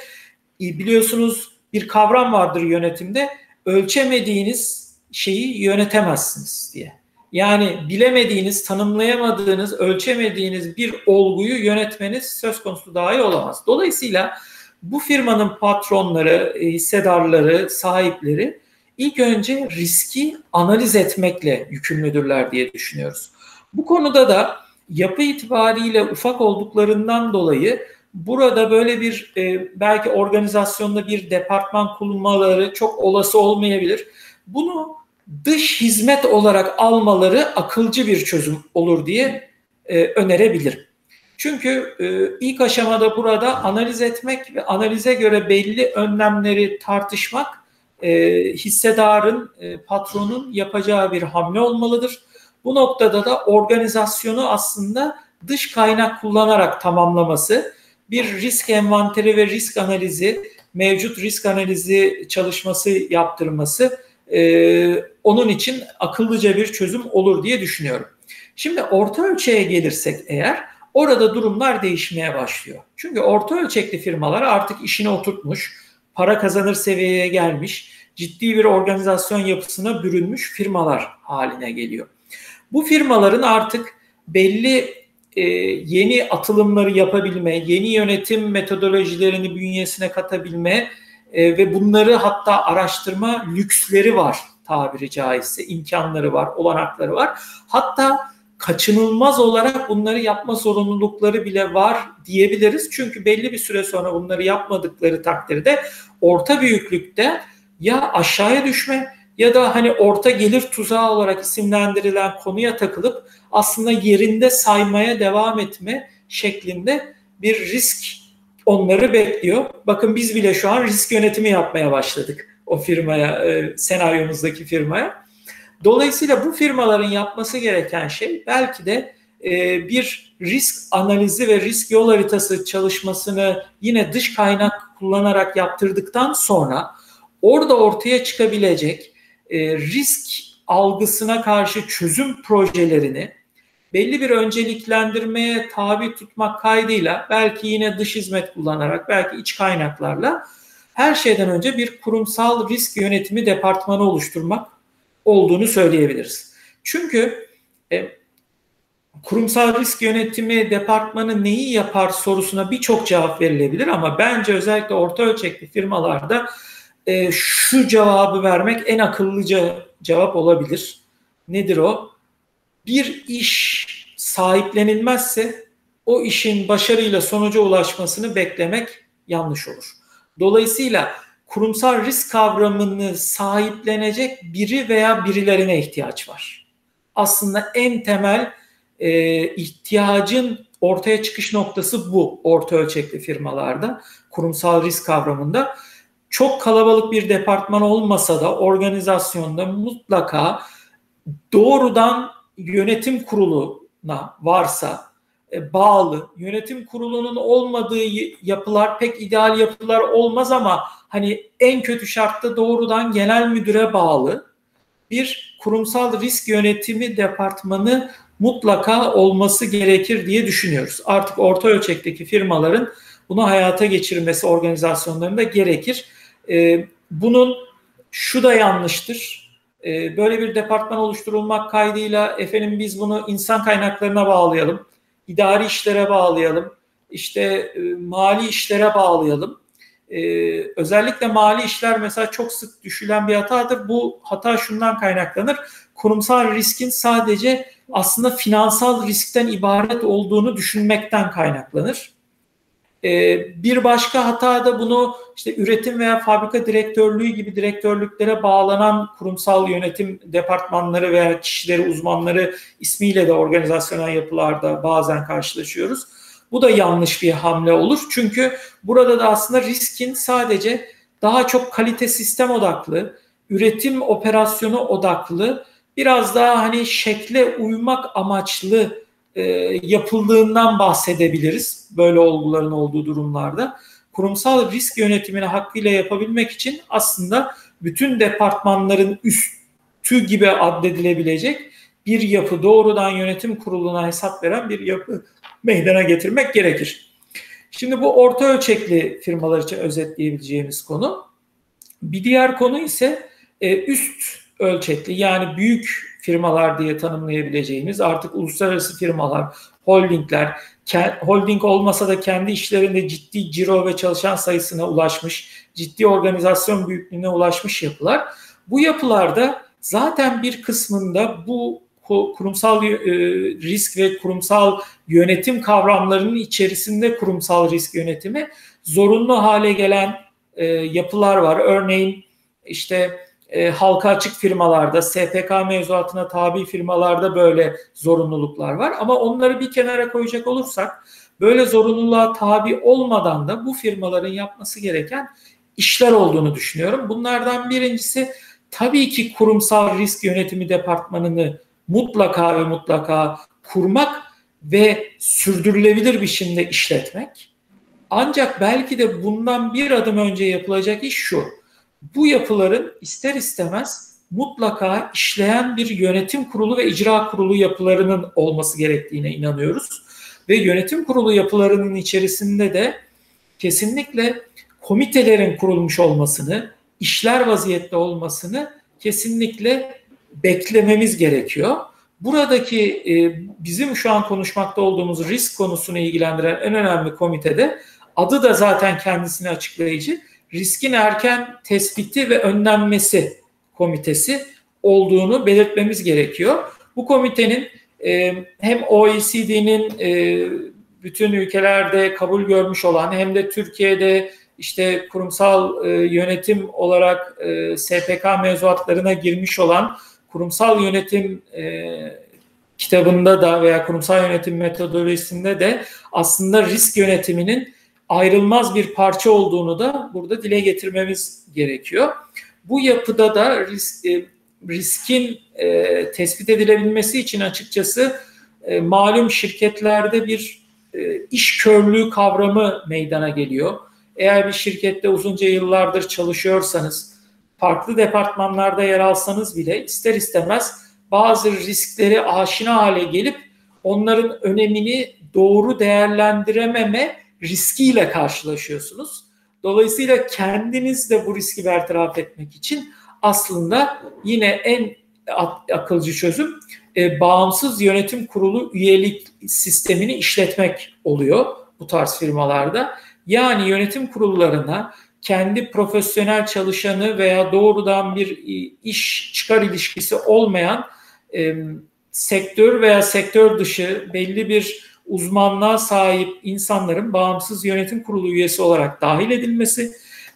Speaker 2: biliyorsunuz bir kavram vardır yönetimde ölçemediğiniz şeyi yönetemezsiniz diye. Yani bilemediğiniz, tanımlayamadığınız, ölçemediğiniz bir olguyu yönetmeniz söz konusu dahi olamaz. Dolayısıyla bu firmanın patronları, e, hissedarları, sahipleri ilk önce riski analiz etmekle yükümlüdürler diye düşünüyoruz. Bu konuda da yapı itibariyle ufak olduklarından dolayı burada böyle bir e, belki organizasyonda bir departman kurulmaları çok olası olmayabilir. Bunu dış hizmet olarak almaları akılcı bir çözüm olur diye e, önerebilirim. Çünkü e, ilk aşamada burada analiz etmek ve analize göre belli önlemleri tartışmak e, hissedarın, e, patronun yapacağı bir hamle olmalıdır. Bu noktada da organizasyonu aslında dış kaynak kullanarak tamamlaması, bir risk envanteri ve risk analizi, mevcut risk analizi çalışması yaptırması e, onun için akıllıca bir çözüm olur diye düşünüyorum. Şimdi orta ölçeğe gelirsek eğer orada durumlar değişmeye başlıyor. Çünkü orta ölçekli firmalar artık işini oturtmuş, para kazanır seviyeye gelmiş, ciddi bir organizasyon yapısına bürünmüş firmalar haline geliyor. Bu firmaların artık belli e, yeni atılımları yapabilme, yeni yönetim metodolojilerini bünyesine katabilme e, ve bunları hatta araştırma lüksleri var tabiri caizse, imkanları var, olanakları var. Hatta kaçınılmaz olarak bunları yapma zorunlulukları bile var diyebiliriz. Çünkü belli bir süre sonra bunları yapmadıkları takdirde orta büyüklükte ya aşağıya düşme ya da hani orta gelir tuzağı olarak isimlendirilen konuya takılıp aslında yerinde saymaya devam etme şeklinde bir risk onları bekliyor. Bakın biz bile şu an risk yönetimi yapmaya başladık o firmaya, e, senaryomuzdaki firmaya. Dolayısıyla bu firmaların yapması gereken şey belki de e, bir risk analizi ve risk yol haritası çalışmasını yine dış kaynak kullanarak yaptırdıktan sonra orada ortaya çıkabilecek e, risk algısına karşı çözüm projelerini belli bir önceliklendirmeye tabi tutmak kaydıyla belki yine dış hizmet kullanarak belki iç kaynaklarla her şeyden önce bir kurumsal risk yönetimi departmanı oluşturmak olduğunu söyleyebiliriz. Çünkü e, kurumsal risk yönetimi departmanı neyi yapar sorusuna birçok cevap verilebilir ama bence özellikle orta ölçekli firmalarda e, şu cevabı vermek en akıllıca cevap olabilir. Nedir o? Bir iş sahiplenilmezse o işin başarıyla sonuca ulaşmasını beklemek yanlış olur. Dolayısıyla kurumsal risk kavramını sahiplenecek biri veya birilerine ihtiyaç var. Aslında en temel e, ihtiyacın ortaya çıkış noktası bu orta ölçekli firmalarda kurumsal risk kavramında çok kalabalık bir departman olmasa da organizasyonda mutlaka doğrudan yönetim kuruluna varsa e, bağlı. Yönetim kurulunun olmadığı yapılar pek ideal yapılar olmaz ama hani en kötü şartta doğrudan genel müdüre bağlı bir kurumsal risk yönetimi departmanı mutlaka olması gerekir diye düşünüyoruz. Artık orta ölçekteki firmaların bunu hayata geçirmesi organizasyonlarında gerekir. E, bunun şu da yanlıştır. E, böyle bir departman oluşturulmak kaydıyla efendim biz bunu insan kaynaklarına bağlayalım, idari işlere bağlayalım, işte e, mali işlere bağlayalım. Ee, özellikle mali işler mesela çok sık düşülen bir hatadır. Bu hata şundan kaynaklanır. Kurumsal riskin sadece aslında finansal riskten ibaret olduğunu düşünmekten kaynaklanır. Ee, bir başka hata da bunu işte üretim veya fabrika direktörlüğü gibi direktörlüklere bağlanan kurumsal yönetim departmanları veya kişileri, uzmanları ismiyle de organizasyonel yapılarda bazen karşılaşıyoruz. Bu da yanlış bir hamle olur. Çünkü burada da aslında riskin sadece daha çok kalite sistem odaklı, üretim operasyonu odaklı, biraz daha hani şekle uymak amaçlı e, yapıldığından bahsedebiliriz böyle olguların olduğu durumlarda. Kurumsal risk yönetimini hakkıyla yapabilmek için aslında bütün departmanların üstü gibi addedilebilecek bir yapı doğrudan yönetim kuruluna hesap veren bir yapı meydana getirmek gerekir. Şimdi bu orta ölçekli firmalar için özetleyebileceğimiz konu. Bir diğer konu ise e, üst ölçekli yani büyük firmalar diye tanımlayabileceğimiz artık uluslararası firmalar, holdingler, holding olmasa da kendi işlerinde ciddi ciro ve çalışan sayısına ulaşmış, ciddi organizasyon büyüklüğüne ulaşmış yapılar. Bu yapılarda zaten bir kısmında bu kurumsal e, risk ve kurumsal yönetim kavramlarının içerisinde kurumsal risk yönetimi zorunlu hale gelen e, yapılar var. Örneğin işte e, halka açık firmalarda, SPK mevzuatına tabi firmalarda böyle zorunluluklar var. Ama onları bir kenara koyacak olursak böyle zorunluluğa tabi olmadan da bu firmaların yapması gereken işler olduğunu düşünüyorum. Bunlardan birincisi tabii ki kurumsal risk yönetimi departmanını mutlaka ve mutlaka kurmak ve sürdürülebilir biçimde işletmek. Ancak belki de bundan bir adım önce yapılacak iş şu. Bu yapıların ister istemez mutlaka işleyen bir yönetim kurulu ve icra kurulu yapılarının olması gerektiğine inanıyoruz. Ve yönetim kurulu yapılarının içerisinde de kesinlikle komitelerin kurulmuş olmasını, işler vaziyette olmasını kesinlikle beklememiz gerekiyor. Buradaki e, bizim şu an konuşmakta olduğumuz risk konusunu ilgilendiren en önemli komitede adı da zaten kendisini açıklayıcı riskin erken tespiti ve önlenmesi komitesi olduğunu belirtmemiz gerekiyor. Bu komitenin e, hem OECD'nin e, bütün ülkelerde kabul görmüş olan hem de Türkiye'de işte kurumsal e, yönetim olarak e, SPK mevzuatlarına girmiş olan kurumsal yönetim e, kitabında da veya kurumsal yönetim metodolojisinde de aslında risk yönetiminin ayrılmaz bir parça olduğunu da burada dile getirmemiz gerekiyor. Bu yapıda da risk, e, riskin e, tespit edilebilmesi için açıkçası e, malum şirketlerde bir e, iş körlüğü kavramı meydana geliyor. Eğer bir şirkette uzunca yıllardır çalışıyorsanız, farklı departmanlarda yer alsanız bile ister istemez bazı riskleri aşina hale gelip onların önemini doğru değerlendirememe riskiyle karşılaşıyorsunuz. Dolayısıyla kendiniz de bu riski bertaraf etmek için aslında yine en akılcı çözüm e, bağımsız yönetim kurulu üyelik sistemini işletmek oluyor bu tarz firmalarda. Yani yönetim kurullarına kendi profesyonel çalışanı veya doğrudan bir iş çıkar ilişkisi olmayan e, sektör veya sektör dışı belli bir uzmanlığa sahip insanların bağımsız yönetim kurulu üyesi olarak dahil edilmesi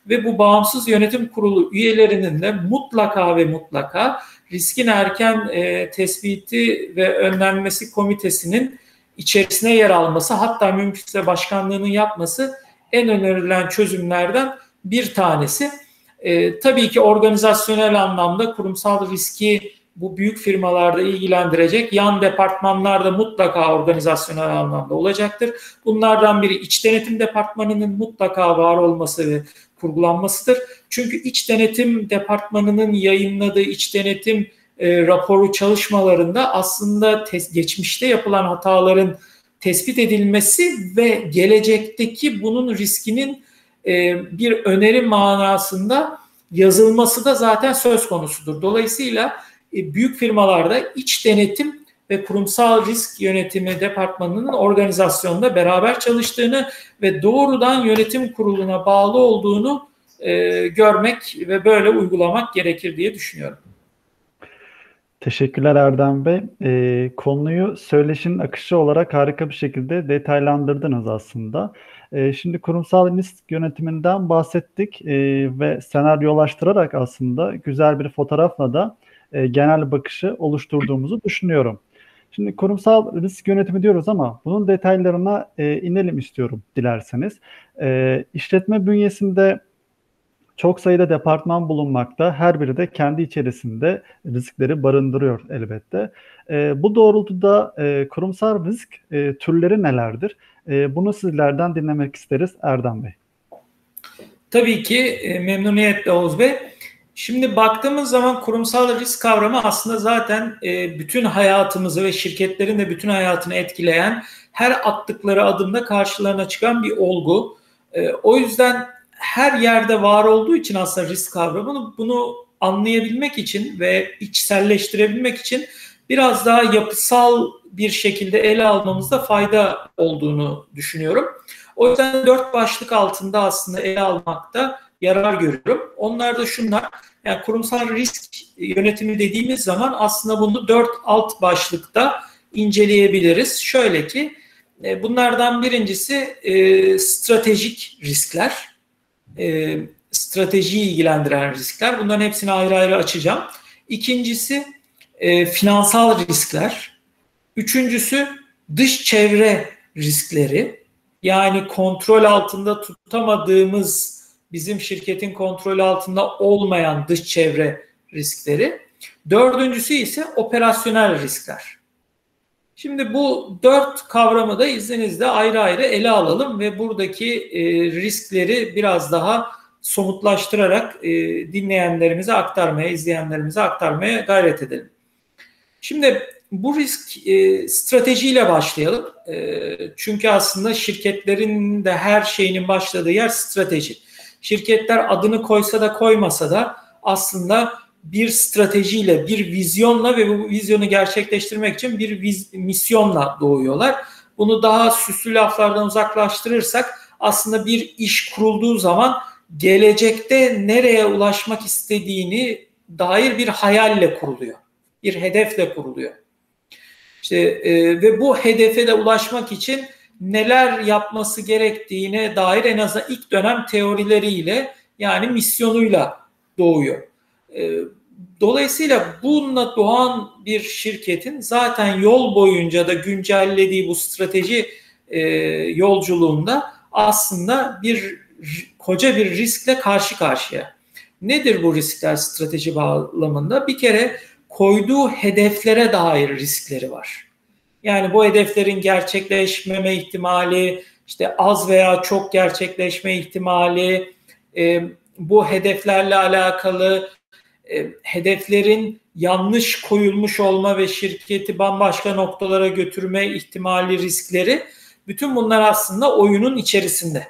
Speaker 2: ve bu bağımsız yönetim kurulu üyelerinin de mutlaka ve mutlaka riskin erken e, tespiti ve önlenmesi komitesinin içerisine yer alması hatta mümkünse başkanlığının yapması en önerilen çözümlerden bir tanesi. E, tabii ki organizasyonel anlamda kurumsal riski bu büyük firmalarda ilgilendirecek yan departmanlar da mutlaka organizasyonel anlamda olacaktır. Bunlardan biri iç denetim departmanının mutlaka var olması ve kurgulanmasıdır. Çünkü iç denetim departmanının yayınladığı iç denetim e, raporu çalışmalarında aslında tes- geçmişte yapılan hataların tespit edilmesi ve gelecekteki bunun riskinin e, bir öneri manasında yazılması da zaten söz konusudur. Dolayısıyla büyük firmalarda iç denetim ve kurumsal risk yönetimi departmanının organizasyonda beraber çalıştığını ve doğrudan yönetim kuruluna bağlı olduğunu e, görmek ve böyle uygulamak gerekir diye düşünüyorum.
Speaker 1: Teşekkürler Erdem Bey. E, konuyu söyleşinin akışı olarak harika bir şekilde detaylandırdınız aslında. E, şimdi kurumsal risk yönetiminden bahsettik e, ve senaryolaştırarak aslında güzel bir fotoğrafla da e, genel bakışı oluşturduğumuzu düşünüyorum. Şimdi kurumsal risk yönetimi diyoruz ama bunun detaylarına e, inelim istiyorum dilerseniz. E, işletme bünyesinde çok sayıda departman bulunmakta. Her biri de kendi içerisinde riskleri barındırıyor elbette. E, bu doğrultuda e, kurumsal risk e, türleri nelerdir? E, bunu sizlerden dinlemek isteriz Erdem Bey.
Speaker 2: Tabii ki e, memnuniyetle Oğuz Bey. Şimdi baktığımız zaman kurumsal risk kavramı aslında zaten e, bütün hayatımızı ve şirketlerin de bütün hayatını etkileyen her attıkları adımda karşılarına çıkan bir olgu. E, o yüzden her yerde var olduğu için aslında risk kavramını bunu anlayabilmek için ve içselleştirebilmek için biraz daha yapısal bir şekilde ele almamızda fayda olduğunu düşünüyorum. O yüzden dört başlık altında aslında ele almakta yarar görüyorum. Onlar da şunlar. Yani kurumsal risk yönetimi dediğimiz zaman aslında bunu dört alt başlıkta inceleyebiliriz. Şöyle ki e, bunlardan birincisi e, stratejik riskler. E, stratejiyi ilgilendiren riskler. Bunların hepsini ayrı ayrı açacağım. İkincisi finansal riskler. Üçüncüsü dış çevre riskleri. Yani kontrol altında tutamadığımız bizim şirketin kontrolü altında olmayan dış çevre riskleri. Dördüncüsü ise operasyonel riskler. Şimdi bu dört kavramı da izninizle ayrı ayrı ele alalım ve buradaki e, riskleri biraz daha somutlaştırarak e, dinleyenlerimize aktarmaya, izleyenlerimize aktarmaya gayret edelim. Şimdi bu risk e, stratejiyle başlayalım. Çünkü aslında şirketlerin de her şeyinin başladığı yer strateji. Şirketler adını koysa da koymasa da aslında bir stratejiyle, bir vizyonla ve bu vizyonu gerçekleştirmek için bir viz, misyonla doğuyorlar. Bunu daha süslü laflardan uzaklaştırırsak aslında bir iş kurulduğu zaman gelecekte nereye ulaşmak istediğini dair bir hayalle kuruluyor. Bir hedefle kuruluyor. İşte e, ve bu hedefe de ulaşmak için neler yapması gerektiğine dair en azından ilk dönem teorileriyle yani misyonuyla doğuyor. Ee, dolayısıyla bununla doğan bir şirketin zaten yol boyunca da güncellediği bu strateji e, yolculuğunda aslında bir koca bir riskle karşı karşıya. Nedir bu riskler strateji bağlamında? Bir kere koyduğu hedeflere dair riskleri var. Yani bu hedeflerin gerçekleşmeme ihtimali, işte az veya çok gerçekleşme ihtimali, e, bu hedeflerle alakalı e, hedeflerin yanlış koyulmuş olma ve şirketi bambaşka noktalara götürme ihtimali riskleri bütün bunlar aslında oyunun içerisinde.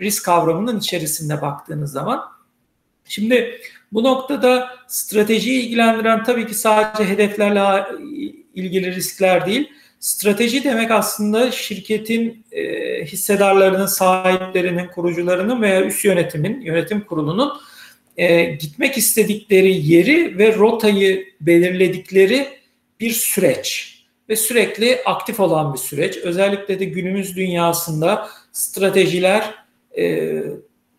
Speaker 2: Risk kavramının içerisinde baktığınız zaman. Şimdi bu noktada stratejiyi ilgilendiren tabii ki sadece hedeflerle ilgili riskler değil. Strateji demek aslında şirketin e, hissedarlarının, sahiplerinin, kurucularının veya üst yönetimin, yönetim kurulunun e, gitmek istedikleri yeri ve rotayı belirledikleri bir süreç ve sürekli aktif olan bir süreç. Özellikle de günümüz dünyasında stratejiler e,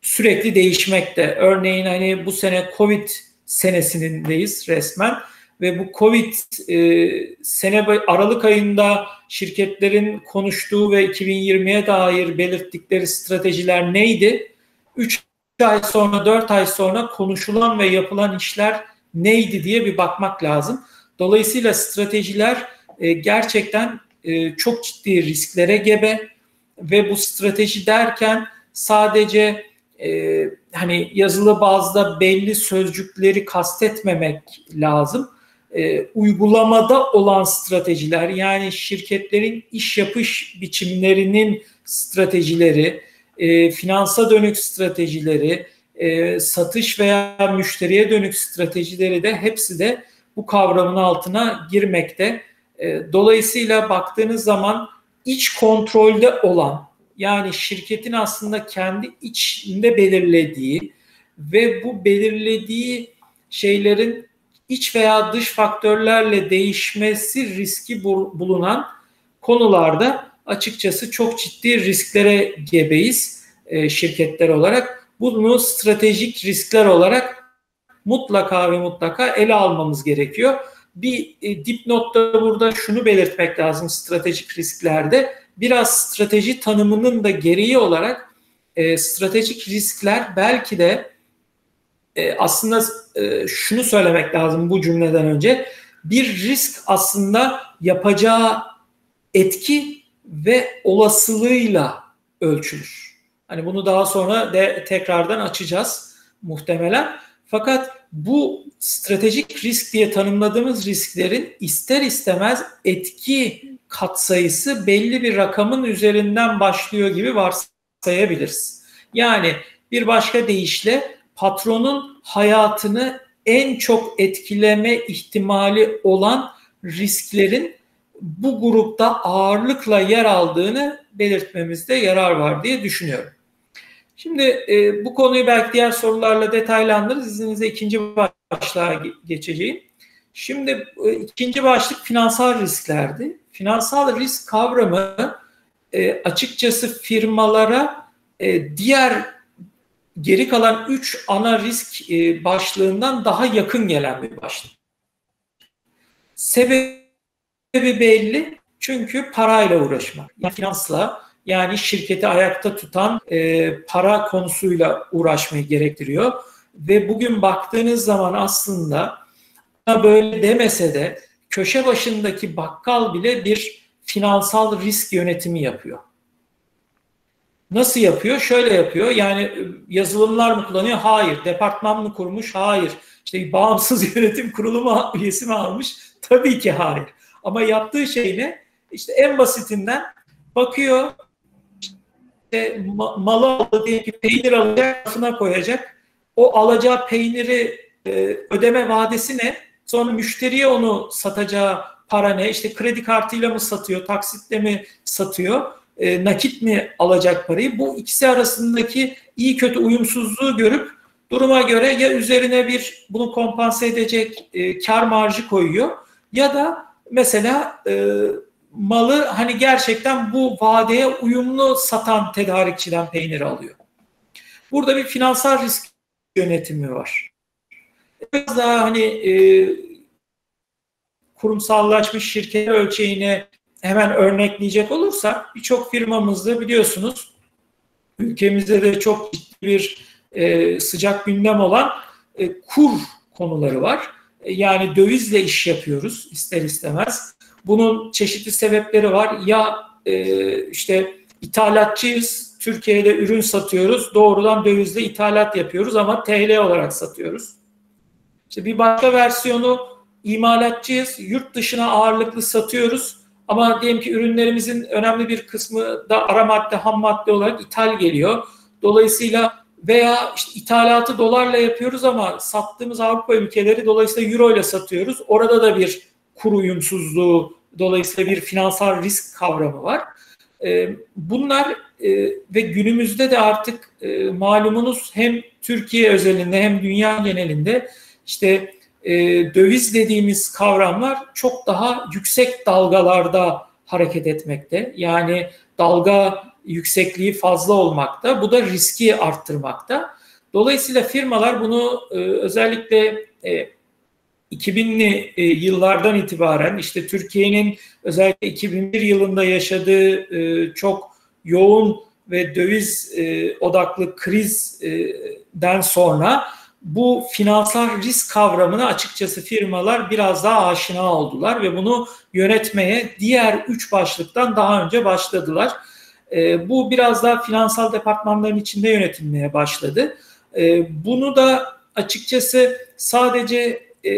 Speaker 2: sürekli değişmekte. Örneğin hani bu sene Covid senesindeyiz resmen ve bu Covid e, sene Aralık ayında şirketlerin konuştuğu ve 2020'ye dair belirttikleri stratejiler neydi? 3 ay sonra 4 ay sonra konuşulan ve yapılan işler neydi diye bir bakmak lazım. Dolayısıyla stratejiler e, gerçekten e, çok ciddi risklere gebe ve bu strateji derken sadece e, hani yazılı bazda belli sözcükleri kastetmemek lazım. E, uygulamada olan stratejiler yani şirketlerin iş yapış biçimlerinin stratejileri, e, finansa dönük stratejileri, e, satış veya müşteriye dönük stratejileri de hepsi de bu kavramın altına girmekte. E, dolayısıyla baktığınız zaman iç kontrolde olan yani şirketin aslında kendi içinde belirlediği ve bu belirlediği şeylerin iç veya dış faktörlerle değişmesi riski bulunan konularda açıkçası çok ciddi risklere gebeyiz e, şirketler olarak. Bunu stratejik riskler olarak mutlaka ve mutlaka ele almamız gerekiyor. Bir e, dipnotta burada şunu belirtmek lazım stratejik risklerde. Biraz strateji tanımının da gereği olarak e, stratejik riskler belki de e, aslında e, şunu söylemek lazım bu cümleden önce. Bir risk aslında yapacağı etki ve olasılığıyla ölçülür. Hani bunu daha sonra de tekrardan açacağız muhtemelen. Fakat bu stratejik risk diye tanımladığımız risklerin ister istemez etki katsayısı belli bir rakamın üzerinden başlıyor gibi varsayabiliriz. Yani bir başka deyişle patronun hayatını en çok etkileme ihtimali olan risklerin bu grupta ağırlıkla yer aldığını belirtmemizde yarar var diye düşünüyorum. Şimdi e, bu konuyu belki diğer sorularla detaylandırırız. İzninizle ikinci başlığa geçeceğim. Şimdi e, ikinci başlık finansal risklerdi. Finansal risk kavramı e, açıkçası firmalara e, diğer geri kalan üç ana risk e, başlığından daha yakın gelen bir başlık. Sebebi belli çünkü parayla uğraşmak. Finansla yani şirketi ayakta tutan e, para konusuyla uğraşmayı gerektiriyor. Ve bugün baktığınız zaman aslında böyle demese de köşe başındaki bakkal bile bir finansal risk yönetimi yapıyor. Nasıl yapıyor? Şöyle yapıyor. Yani e, yazılımlar mı kullanıyor? Hayır. Departman mı kurmuş? Hayır. İşte bağımsız yönetim kurulu mu üyesi mi almış? Tabii ki hayır. Ama yaptığı şey ne? İşte en basitinden bakıyor işte malı diye ki peynir alacak, rafına koyacak. O alacağı peyniri e, ödeme vadesi ne? Sonra müşteriye onu satacağı para ne? İşte kredi kartıyla mı satıyor, taksitle mi satıyor, e, nakit mi alacak parayı? Bu ikisi arasındaki iyi kötü uyumsuzluğu görüp duruma göre ya üzerine bir bunu kompanse edecek e, kar marjı koyuyor ya da mesela e, malı hani gerçekten bu vadeye uyumlu satan tedarikçiden peynir alıyor. Burada bir finansal risk yönetimi var. Biraz daha hani e, kurumsallaşmış şirket ölçeğini hemen örnekleyecek olursak birçok firmamızda biliyorsunuz ülkemizde de çok ciddi bir e, sıcak gündem olan e, kur konuları var. E, yani dövizle iş yapıyoruz ister istemez. Bunun çeşitli sebepleri var. Ya e, işte ithalatçıyız, Türkiye'de ürün satıyoruz, doğrudan dövizle ithalat yapıyoruz ama TL olarak satıyoruz. İşte bir başka versiyonu imalatçıyız, yurt dışına ağırlıklı satıyoruz ama diyelim ki ürünlerimizin önemli bir kısmı da ara madde, ham madde olarak ithal geliyor. Dolayısıyla veya işte ithalatı dolarla yapıyoruz ama sattığımız Avrupa ülkeleri dolayısıyla euro ile satıyoruz. Orada da bir kur uyumsuzluğu dolayısıyla bir finansal risk kavramı var. Ee, bunlar e, ve günümüzde de artık e, malumunuz hem Türkiye özelinde hem dünya genelinde işte e, döviz dediğimiz kavramlar çok daha yüksek dalgalarda hareket etmekte. Yani dalga yüksekliği fazla olmakta. Bu da riski arttırmakta. Dolayısıyla firmalar bunu özellikle 2000'li e, yıllardan itibaren işte Türkiye'nin özellikle 2001 yılında yaşadığı e, çok yoğun ve döviz e, odaklı krizden sonra bu finansal risk kavramına açıkçası firmalar biraz daha aşina oldular ve bunu yönetmeye diğer üç başlıktan daha önce başladılar. Bu biraz daha finansal departmanların içinde yönetilmeye başladı. Bunu da açıkçası sadece e,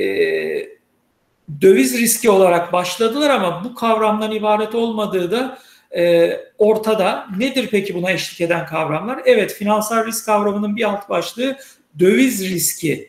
Speaker 2: döviz riski olarak başladılar ama bu kavramdan ibaret olmadığı da e, ortada. Nedir peki buna eşlik eden kavramlar? Evet finansal risk kavramının bir alt başlığı döviz riskini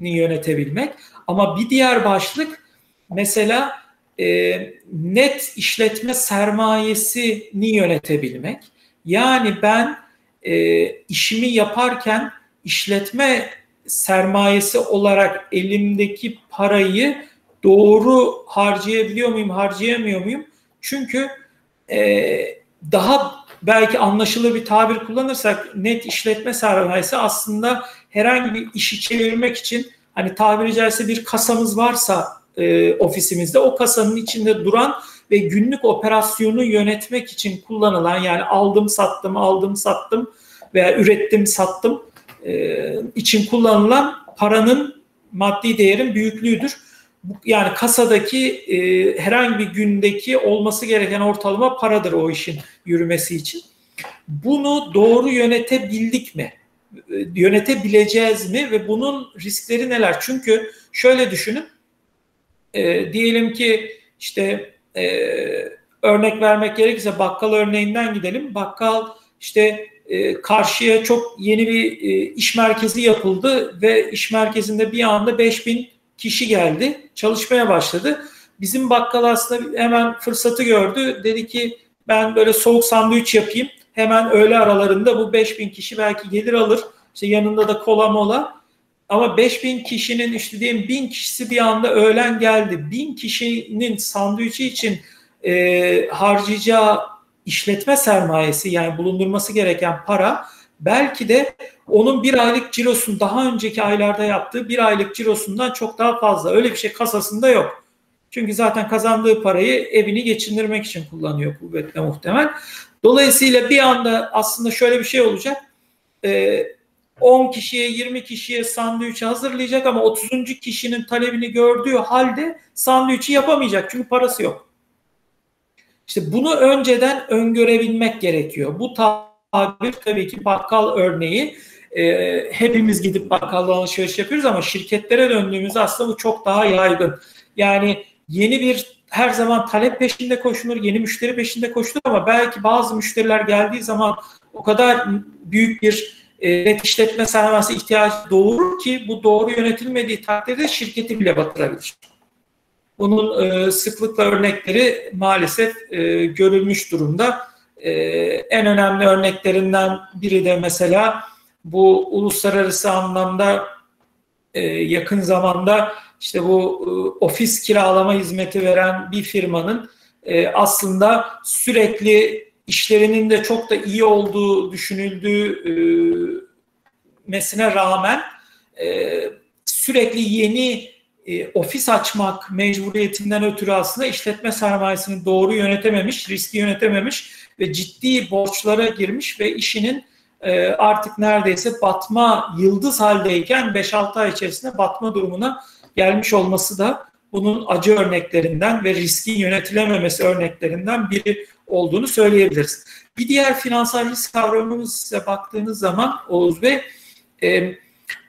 Speaker 2: yönetebilmek. Ama bir diğer başlık mesela e, net işletme sermayesini yönetebilmek. Yani ben e, işimi yaparken işletme sermayesi olarak elimdeki parayı doğru harcayabiliyor muyum, harcayamıyor muyum? Çünkü e, daha belki anlaşılır bir tabir kullanırsak net işletme sermayesi aslında herhangi bir işi çevirmek için hani tabiri caizse bir kasamız varsa e, ofisimizde o kasanın içinde duran ve günlük operasyonu yönetmek için kullanılan yani aldım sattım aldım sattım veya ürettim sattım e, için kullanılan paranın maddi değerin büyüklüğüdür. Yani kasadaki e, herhangi bir gündeki olması gereken ortalama paradır o işin yürümesi için. Bunu doğru yönetebildik mi? E, yönetebileceğiz mi ve bunun riskleri neler? Çünkü şöyle düşünün. E, diyelim ki işte e, örnek vermek gerekirse bakkal örneğinden gidelim. Bakkal işte e, karşıya çok yeni bir e, iş merkezi yapıldı ve iş merkezinde bir anda 5000 kişi geldi. Çalışmaya başladı. Bizim bakkal aslında hemen fırsatı gördü. Dedi ki ben böyle soğuk sandviç yapayım. Hemen öğle aralarında bu 5000 kişi belki gelir alır. İşte yanında da kola mola. Ama 5000 kişinin işte diyelim 1000 kişisi bir anda öğlen geldi. 1000 kişinin sandviçi için e, harcayacağı işletme sermayesi yani bulundurması gereken para belki de onun bir aylık cirosun daha önceki aylarda yaptığı bir aylık cirosundan çok daha fazla. Öyle bir şey kasasında yok. Çünkü zaten kazandığı parayı evini geçindirmek için kullanıyor kuvvetle muhtemel. Dolayısıyla bir anda aslında şöyle bir şey olacak. 10 kişiye 20 kişiye sandviç hazırlayacak ama 30. kişinin talebini gördüğü halde sandviçi yapamayacak çünkü parası yok. İşte bunu önceden öngörebilmek gerekiyor. Bu tabir tabii ki bakkal örneği. E, hepimiz gidip bakkaldan alışveriş yapıyoruz ama şirketlere döndüğümüzde aslında bu çok daha yaygın. Yani yeni bir her zaman talep peşinde koşulur, yeni müşteri peşinde koşulur ama belki bazı müşteriler geldiği zaman o kadar büyük bir e, net işletme sermayesi ihtiyacı doğurur ki bu doğru yönetilmediği takdirde şirketi bile batırabilir. Bunun e, sıklıkla örnekleri maalesef e, görülmüş durumda. E, en önemli örneklerinden biri de mesela bu uluslararası anlamda yakın zamanda işte bu e, ofis kiralama hizmeti veren bir firmanın e, aslında sürekli işlerinin de çok da iyi olduğu düşünüldüğü e, mesine rağmen sürekli yeni ofis açmak mecburiyetinden ötürü aslında işletme sermayesini doğru yönetememiş, riski yönetememiş ve ciddi borçlara girmiş ve işinin artık neredeyse batma yıldız haldeyken 5-6 ay içerisinde batma durumuna gelmiş olması da bunun acı örneklerinden ve riskin yönetilememesi örneklerinden biri olduğunu söyleyebiliriz. Bir diğer finansal risk kavramımıza baktığınız zaman Oğuz Bey, e,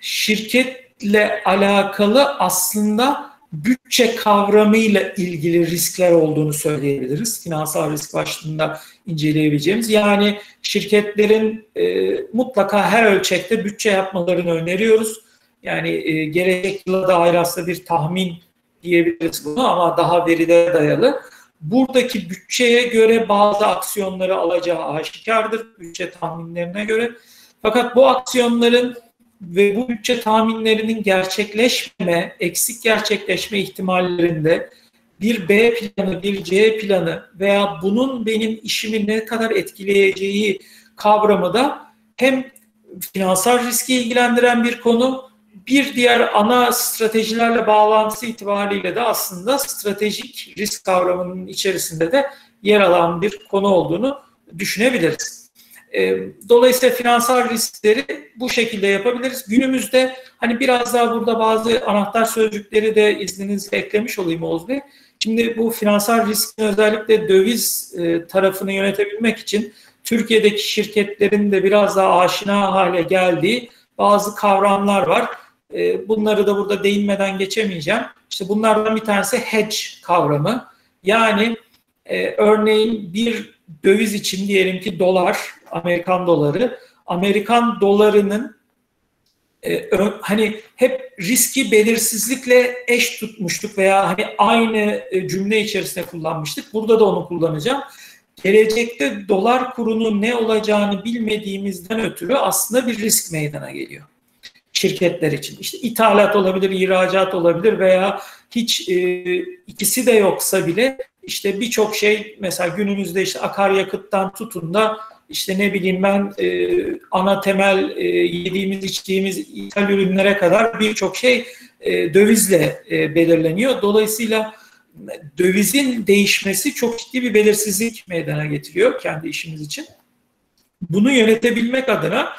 Speaker 2: şirket ile alakalı aslında bütçe kavramıyla ilgili riskler olduğunu söyleyebiliriz. Finansal risk başlığında inceleyebileceğimiz. Yani şirketlerin e, mutlaka her ölçekte bütçe yapmalarını öneriyoruz. Yani e, gelecek yıla dair aslında bir tahmin diyebiliriz bunu ama daha veride dayalı. Buradaki bütçeye göre bazı aksiyonları alacağı aşikardır bütçe tahminlerine göre. Fakat bu aksiyonların ve bu bütçe tahminlerinin gerçekleşmeme, eksik gerçekleşme ihtimallerinde bir B planı, bir C planı veya bunun benim işimi ne kadar etkileyeceği kavramı da hem finansal riski ilgilendiren bir konu, bir diğer ana stratejilerle bağlantısı itibariyle de aslında stratejik risk kavramının içerisinde de yer alan bir konu olduğunu düşünebiliriz. E, dolayısıyla finansal riskleri bu şekilde yapabiliriz. Günümüzde hani biraz daha burada bazı anahtar sözcükleri de izninizle eklemiş olayım Oğuz Bey. Şimdi bu finansal riskin özellikle döviz e, tarafını yönetebilmek için Türkiye'deki şirketlerin de biraz daha aşina hale geldiği bazı kavramlar var. E, bunları da burada değinmeden geçemeyeceğim. İşte bunlardan bir tanesi hedge kavramı. Yani e, örneğin bir döviz için diyelim ki dolar, Amerikan doları, Amerikan dolarının e, hani hep riski belirsizlikle eş tutmuştuk veya hani aynı e, cümle içerisinde kullanmıştık. Burada da onu kullanacağım. Gelecekte dolar kurunun ne olacağını bilmediğimizden ötürü aslında bir risk meydana geliyor şirketler için. İşte ithalat olabilir, ihracat olabilir veya hiç e, ikisi de yoksa bile işte birçok şey mesela günümüzde işte akaryakıttan tutun da işte ne bileyim ben e, ana temel e, yediğimiz içtiğimiz ithal ürünlere kadar birçok şey e, dövizle e, belirleniyor. Dolayısıyla dövizin değişmesi çok ciddi bir belirsizlik meydana getiriyor kendi işimiz için. Bunu yönetebilmek adına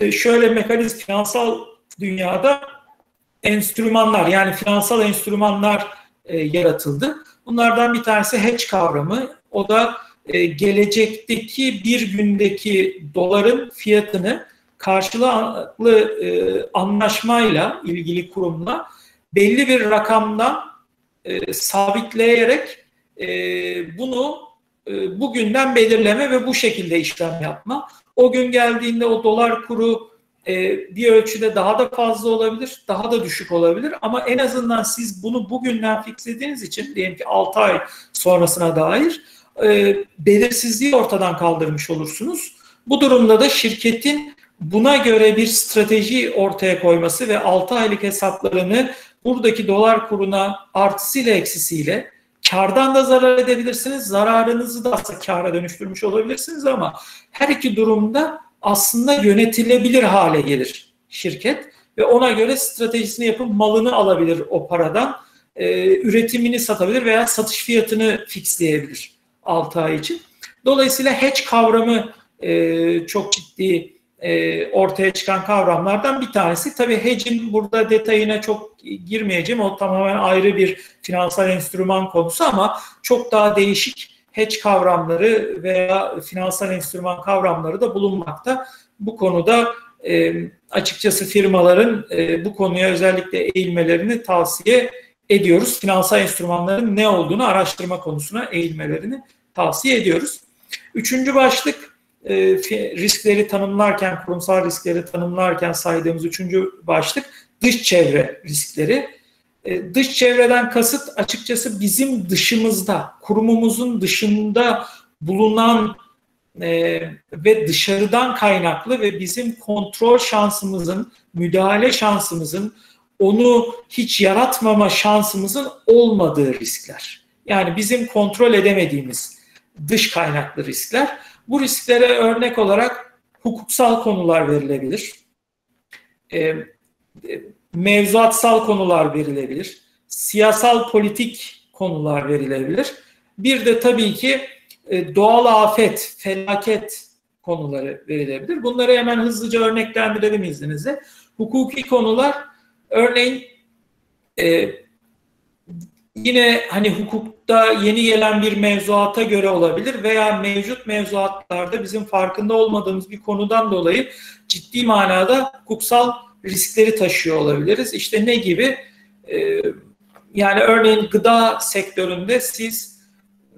Speaker 2: e, şöyle mekanizm finansal dünyada enstrümanlar yani finansal enstrümanlar e, yaratıldı. Bunlardan bir tanesi hedge kavramı. O da e, gelecekteki bir gündeki doların fiyatını karşılıklı e, anlaşmayla ilgili kurumla belli bir rakamdan e, sabitleyerek e, bunu e, bugünden belirleme ve bu şekilde işlem yapma. O gün geldiğinde o dolar kuru e, bir ölçüde daha da fazla olabilir, daha da düşük olabilir. Ama en azından siz bunu bugünden fixlediğiniz için diyelim ki 6 ay sonrasına dair e, belirsizliği ortadan kaldırmış olursunuz. Bu durumda da şirketin buna göre bir strateji ortaya koyması ve 6 aylık hesaplarını buradaki dolar kuruna artısıyla eksisiyle kardan da zarar edebilirsiniz. Zararınızı da aslında kara dönüştürmüş olabilirsiniz ama her iki durumda aslında yönetilebilir hale gelir şirket ve ona göre stratejisini yapıp malını alabilir o paradan. E, üretimini satabilir veya satış fiyatını fixleyebilir 6 ay için. Dolayısıyla hedge kavramı e, çok ciddi e, ortaya çıkan kavramlardan bir tanesi. Tabii hedge'in burada detayına çok girmeyeceğim. O tamamen ayrı bir finansal enstrüman konusu ama çok daha değişik hedge kavramları veya finansal enstrüman kavramları da bulunmakta. Bu konuda e, açıkçası firmaların e, bu konuya özellikle eğilmelerini tavsiye ediyoruz. Finansal enstrümanların ne olduğunu araştırma konusuna eğilmelerini tavsiye ediyoruz. Üçüncü başlık e, riskleri tanımlarken, kurumsal riskleri tanımlarken saydığımız üçüncü başlık dış çevre riskleri. E, dış çevreden kasıt açıkçası bizim dışımızda, kurumumuzun dışında bulunan e, ve dışarıdan kaynaklı ve bizim kontrol şansımızın, müdahale şansımızın, onu hiç yaratmama şansımızın olmadığı riskler. Yani bizim kontrol edemediğimiz dış kaynaklı riskler. Bu risklere örnek olarak hukuksal konular verilebilir. E, e, mevzuatsal konular verilebilir. Siyasal politik konular verilebilir. Bir de tabii ki e, doğal afet, felaket konuları verilebilir. Bunları hemen hızlıca örneklendirelim izninizle. Hukuki konular örneğin e, yine hani hukukta yeni gelen bir mevzuata göre olabilir veya mevcut mevzuatlarda bizim farkında olmadığımız bir konudan dolayı ciddi manada hukuksal riskleri taşıyor olabiliriz. İşte ne gibi? Ee, yani örneğin gıda sektöründe siz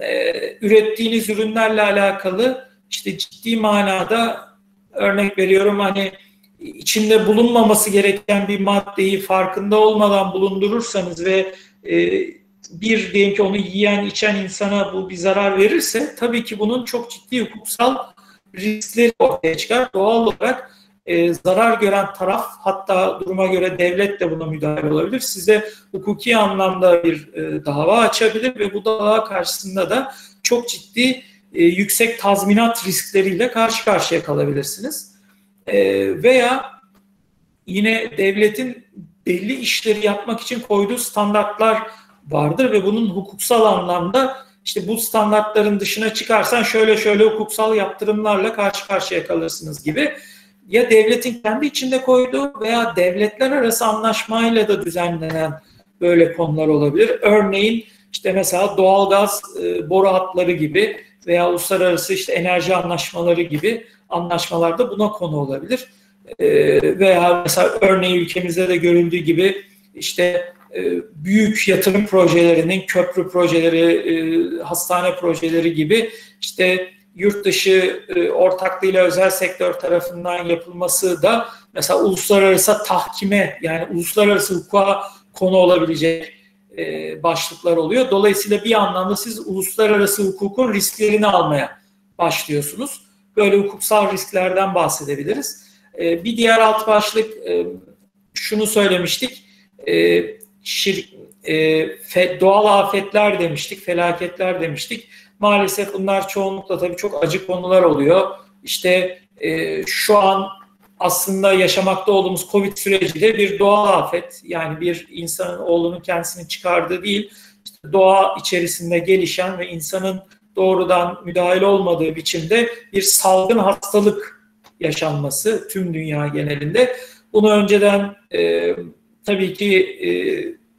Speaker 2: e, ürettiğiniz ürünlerle alakalı işte ciddi manada örnek veriyorum hani içinde bulunmaması gereken bir maddeyi farkında olmadan bulundurursanız ve e, bir diyelim ki onu yiyen içen insana bu bir zarar verirse tabii ki bunun çok ciddi hukuksal riskleri ortaya çıkar. Doğal olarak e, zarar gören taraf hatta duruma göre devlet de buna müdahale olabilir. Size hukuki anlamda bir e, dava açabilir ve bu dava karşısında da çok ciddi e, yüksek tazminat riskleriyle karşı karşıya kalabilirsiniz. E, veya yine devletin belli işleri yapmak için koyduğu standartlar vardır ve bunun hukuksal anlamda işte bu standartların dışına çıkarsan şöyle şöyle hukuksal yaptırımlarla karşı karşıya kalırsınız gibi ya devletin kendi içinde koyduğu veya devletler arası anlaşmayla da düzenlenen böyle konular olabilir. Örneğin işte mesela doğalgaz e, boru hatları gibi veya uluslararası işte enerji anlaşmaları gibi anlaşmalarda buna konu olabilir. E, veya mesela örneğin ülkemizde de görüldüğü gibi işte büyük yatırım projelerinin köprü projeleri, e, hastane projeleri gibi işte yurt dışı e, ortaklığıyla özel sektör tarafından yapılması da mesela uluslararası tahkime yani uluslararası hukuka konu olabilecek e, başlıklar oluyor. Dolayısıyla bir anlamda siz uluslararası hukukun risklerini almaya başlıyorsunuz. Böyle hukuksal risklerden bahsedebiliriz. E, bir diğer alt başlık e, şunu söylemiştik. Şir, e, fe, doğal afetler demiştik, felaketler demiştik. Maalesef bunlar çoğunlukla tabii çok acı konular oluyor. İşte e, şu an aslında yaşamakta olduğumuz Covid süreci de bir doğal afet. Yani bir insanın oğlunun kendisini çıkardığı değil, işte doğa içerisinde gelişen ve insanın doğrudan müdahale olmadığı biçimde bir salgın hastalık yaşanması tüm dünya genelinde. Bunu önceden e, tabii ki e,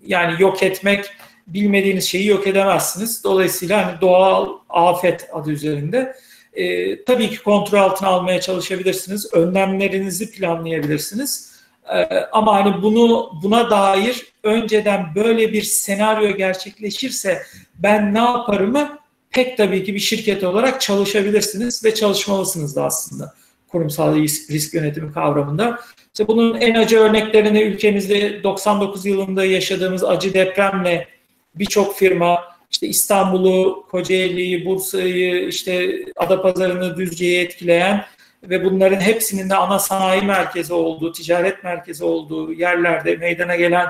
Speaker 2: yani yok etmek bilmediğiniz şeyi yok edemezsiniz. Dolayısıyla hani doğal afet adı üzerinde e, tabii ki kontrol altına almaya çalışabilirsiniz. Önlemlerinizi planlayabilirsiniz. E, ama hani bunu buna dair önceden böyle bir senaryo gerçekleşirse ben ne yaparımı pek tabii ki bir şirket olarak çalışabilirsiniz ve çalışmalısınız da aslında kurumsal risk yönetimi kavramında. İşte bunun en acı örneklerini ülkemizde 99 yılında yaşadığımız acı depremle birçok firma işte İstanbul'u, Kocaeli'yi, Bursa'yı, işte Adapazarı'nı, Düzce'yi etkileyen ve bunların hepsinin de ana sanayi merkezi olduğu, ticaret merkezi olduğu yerlerde meydana gelen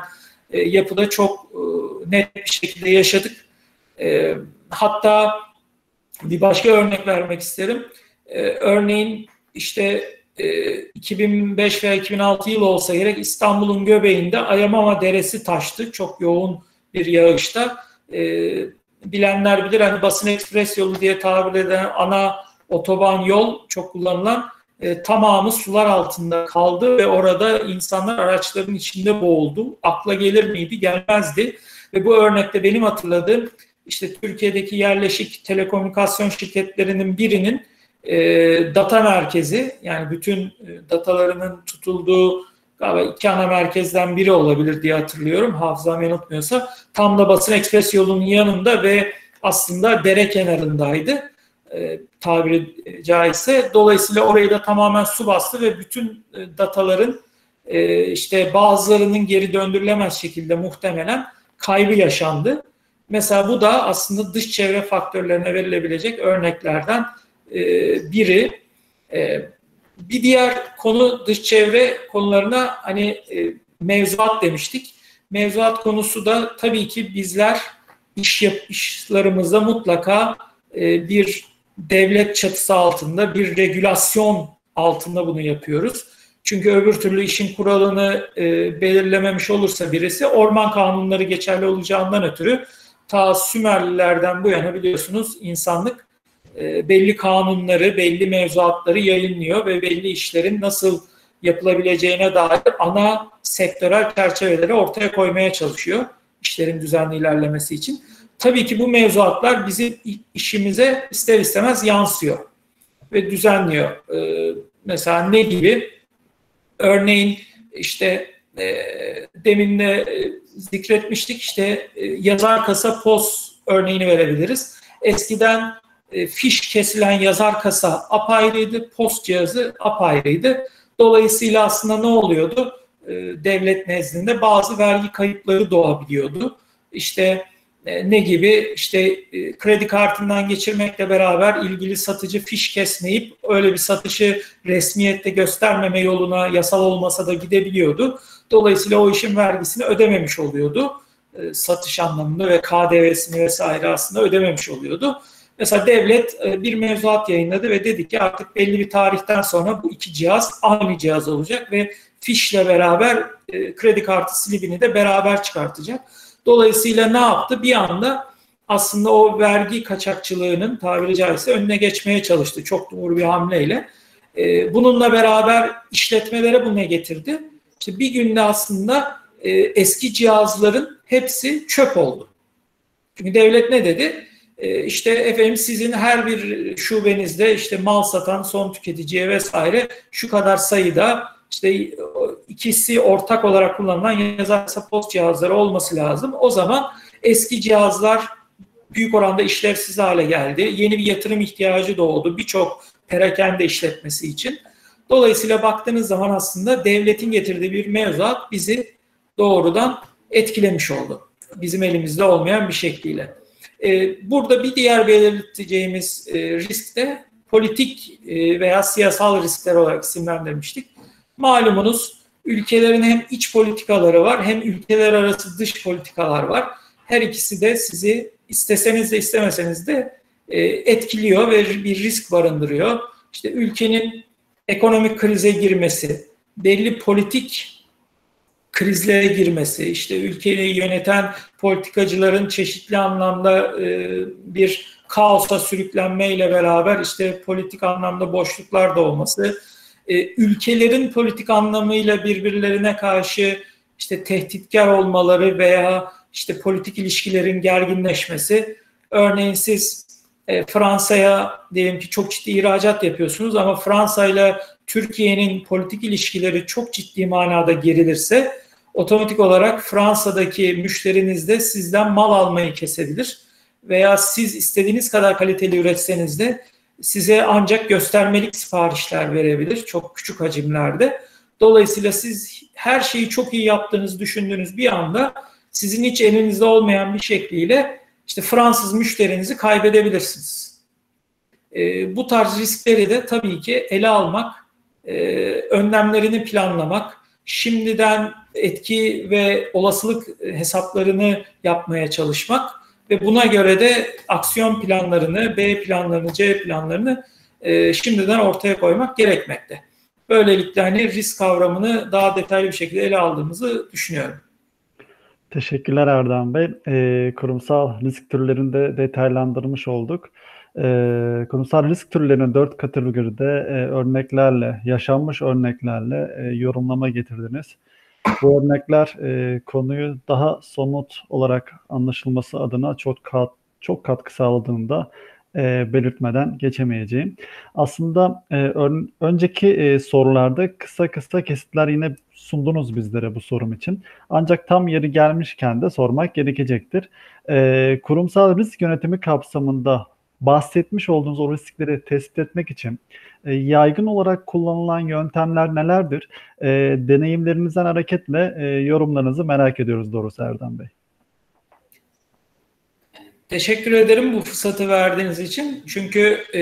Speaker 2: e, yapıda çok e, net bir şekilde yaşadık. E, hatta bir başka örnek vermek isterim. E, örneğin işte 2005 veya 2006 yıl olsa gerek İstanbul'un göbeğinde Ayamama Deresi taştı. Çok yoğun bir yağışta. E, bilenler bilir hani basın ekspres yolu diye tabir edilen ana otoban yol çok kullanılan e, tamamı sular altında kaldı ve orada insanlar araçların içinde boğuldu. Akla gelir miydi? Gelmezdi. Ve bu örnekte benim hatırladığım işte Türkiye'deki yerleşik telekomünikasyon şirketlerinin birinin e, data merkezi yani bütün e, datalarının tutulduğu galiba iki ana merkezden biri olabilir diye hatırlıyorum hafızam yanıltmıyorsa. Tam da basın ekspres yolunun yanında ve aslında dere kenarındaydı e, tabiri caizse. Dolayısıyla orayı da tamamen su bastı ve bütün e, dataların e, işte bazılarının geri döndürülemez şekilde muhtemelen kaybı yaşandı. Mesela bu da aslında dış çevre faktörlerine verilebilecek örneklerden e, biri. E, bir diğer konu dış çevre konularına hani e, mevzuat demiştik. Mevzuat konusu da tabii ki bizler iş yapışlarımızda mutlaka e, bir devlet çatısı altında, bir regülasyon altında bunu yapıyoruz. Çünkü öbür türlü işin kuralını e, belirlememiş olursa birisi orman kanunları geçerli olacağından ötürü ta Sümerlilerden bu yana biliyorsunuz insanlık belli kanunları, belli mevzuatları yayınlıyor ve belli işlerin nasıl yapılabileceğine dair ana sektörel çerçeveleri ortaya koymaya çalışıyor işlerin düzenli ilerlemesi için. Tabii ki bu mevzuatlar bizim işimize ister istemez yansıyor ve düzenliyor. Ee, mesela ne gibi? Örneğin işte e, demin de e, zikretmiştik işte e, yazar kasa post örneğini verebiliriz. Eskiden e, fiş kesilen yazar kasa apayrıydı, post cihazı apayrıydı. Dolayısıyla aslında ne oluyordu? E, devlet nezdinde bazı vergi kayıpları doğabiliyordu. İşte e, ne gibi? İşte kredi kartından geçirmekle beraber ilgili satıcı fiş kesmeyip öyle bir satışı resmiyette göstermeme yoluna yasal olmasa da gidebiliyordu. Dolayısıyla o işin vergisini ödememiş oluyordu. Satış anlamında ve KDV'sini vesaire aslında ödememiş oluyordu. Mesela devlet e, bir mevzuat yayınladı ve dedi ki artık belli bir tarihten sonra bu iki cihaz aynı cihaz olacak ve fişle beraber e, kredi kartı slibini de beraber çıkartacak. Dolayısıyla ne yaptı? Bir anda aslında o vergi kaçakçılığının tabiri caizse önüne geçmeye çalıştı çok doğru bir hamleyle. E, bununla beraber işletmelere bu ne getirdi? İşte bir günde aslında eski cihazların hepsi çöp oldu. Çünkü devlet ne dedi? E, işte efendim sizin her bir şubenizde işte mal satan son tüketiciye vesaire şu kadar sayıda işte ikisi ortak olarak kullanılan yazarsa post cihazları olması lazım. O zaman eski cihazlar büyük oranda işlevsiz hale geldi. Yeni bir yatırım ihtiyacı doğdu birçok perakende işletmesi için. Dolayısıyla baktığınız zaman aslında devletin getirdiği bir mevzuat bizi doğrudan etkilemiş oldu. Bizim elimizde olmayan bir şekliyle. Ee, burada bir diğer belirteceğimiz e, risk de politik e, veya siyasal riskler olarak isimlendirmiştik. Malumunuz ülkelerin hem iç politikaları var hem ülkeler arası dış politikalar var. Her ikisi de sizi isteseniz de istemeseniz de e, etkiliyor ve bir risk barındırıyor. İşte ülkenin ekonomik krize girmesi, belli politik krizlere girmesi, işte ülkeyi yöneten politikacıların çeşitli anlamda e, bir kaosa sürüklenmeyle beraber işte politik anlamda boşluklar da olması, e, ülkelerin politik anlamıyla birbirlerine karşı işte tehditkar olmaları veya işte politik ilişkilerin gerginleşmesi. Örneğin siz e, Fransa'ya diyelim ki çok ciddi ihracat yapıyorsunuz ama Fransa ile Türkiye'nin politik ilişkileri çok ciddi manada gerilirse otomatik olarak Fransa'daki müşteriniz de sizden mal almayı kesebilir veya siz istediğiniz kadar kaliteli üretseniz de size ancak göstermelik siparişler verebilir çok küçük hacimlerde. Dolayısıyla siz her şeyi çok iyi yaptığınızı düşündüğünüz bir anda sizin hiç elinizde olmayan bir şekliyle işte Fransız müşterinizi kaybedebilirsiniz. E, bu tarz riskleri de tabii ki ele almak, e, önlemlerini planlamak, şimdiden etki ve olasılık hesaplarını yapmaya çalışmak ve buna göre de aksiyon planlarını, B planlarını, C planlarını e, şimdiden ortaya koymak gerekmekte. Böylelikle hani risk kavramını daha detaylı bir şekilde ele aldığımızı düşünüyorum.
Speaker 1: Teşekkürler Erdem Bey. E, kurumsal risk türlerini de detaylandırmış olduk. E, kurumsal risk türlerinin dört kategoride e, örneklerle, yaşanmış örneklerle e, yorumlama getirdiniz. Bu örnekler e, konuyu daha somut olarak anlaşılması adına çok kat, çok katkı sağladığında e, belirtmeden geçemeyeceğim. Aslında e, ön, önceki e, sorularda kısa kısa kesitler yine sundunuz bizlere bu sorum için. Ancak tam yeri gelmişken de sormak gerekecektir. E, kurumsal risk yönetimi kapsamında bahsetmiş olduğunuz o riskleri tespit etmek için e, yaygın olarak kullanılan yöntemler nelerdir? E, deneyimlerinizden hareketle e, yorumlarınızı merak ediyoruz doğrusu Erdem Bey.
Speaker 2: Teşekkür ederim bu fırsatı verdiğiniz için. Çünkü e,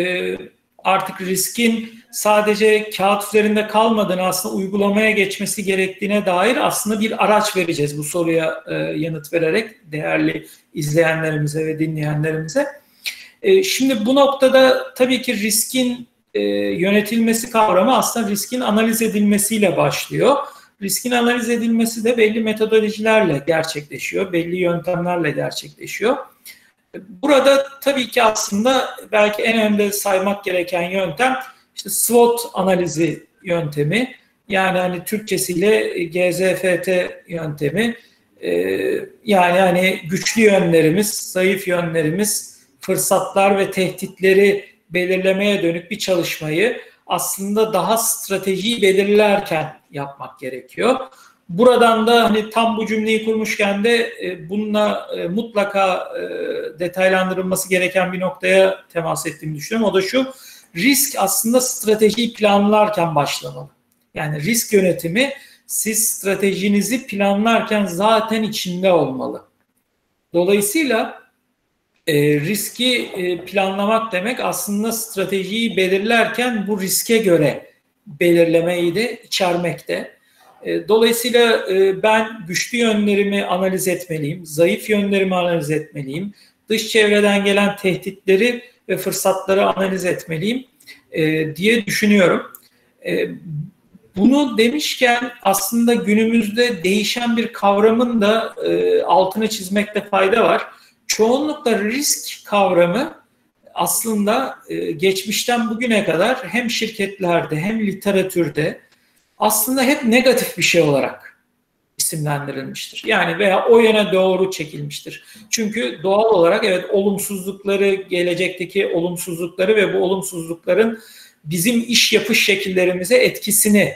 Speaker 2: artık riskin sadece kağıt üzerinde kalmadığını aslında uygulamaya geçmesi gerektiğine dair aslında bir araç vereceğiz bu soruya e, yanıt vererek değerli izleyenlerimize ve dinleyenlerimize. E, şimdi bu noktada tabii ki riskin e, yönetilmesi kavramı aslında riskin analiz edilmesiyle başlıyor. Riskin analiz edilmesi de belli metodolojilerle gerçekleşiyor, belli yöntemlerle gerçekleşiyor. Burada tabii ki aslında belki en önde saymak gereken yöntem işte SWOT analizi yöntemi. Yani hani Türkçesiyle GZFT yöntemi. Ee, yani hani güçlü yönlerimiz, zayıf yönlerimiz, fırsatlar ve tehditleri belirlemeye dönük bir çalışmayı aslında daha stratejiyi belirlerken yapmak gerekiyor. Buradan da hani tam bu cümleyi kurmuşken de e, bununla e, mutlaka e, detaylandırılması gereken bir noktaya temas ettiğimi düşünüyorum. O da şu, risk aslında stratejiyi planlarken başlamalı. Yani risk yönetimi siz stratejinizi planlarken zaten içinde olmalı. Dolayısıyla e, riski e, planlamak demek aslında stratejiyi belirlerken bu riske göre belirlemeyi de içermekte. E, dolayısıyla e, ben güçlü yönlerimi analiz etmeliyim, zayıf yönlerimi analiz etmeliyim. Dış çevreden gelen tehditleri ve fırsatları analiz etmeliyim e, diye düşünüyorum. Bunu demişken aslında günümüzde değişen bir kavramın da e, altını çizmekte fayda var. Çoğunlukla risk kavramı aslında geçmişten bugüne kadar hem şirketlerde hem literatürde aslında hep negatif bir şey olarak isimlendirilmiştir. Yani veya o yöne doğru çekilmiştir. Çünkü doğal olarak evet olumsuzlukları, gelecekteki olumsuzlukları ve bu olumsuzlukların bizim iş yapış şekillerimize etkisini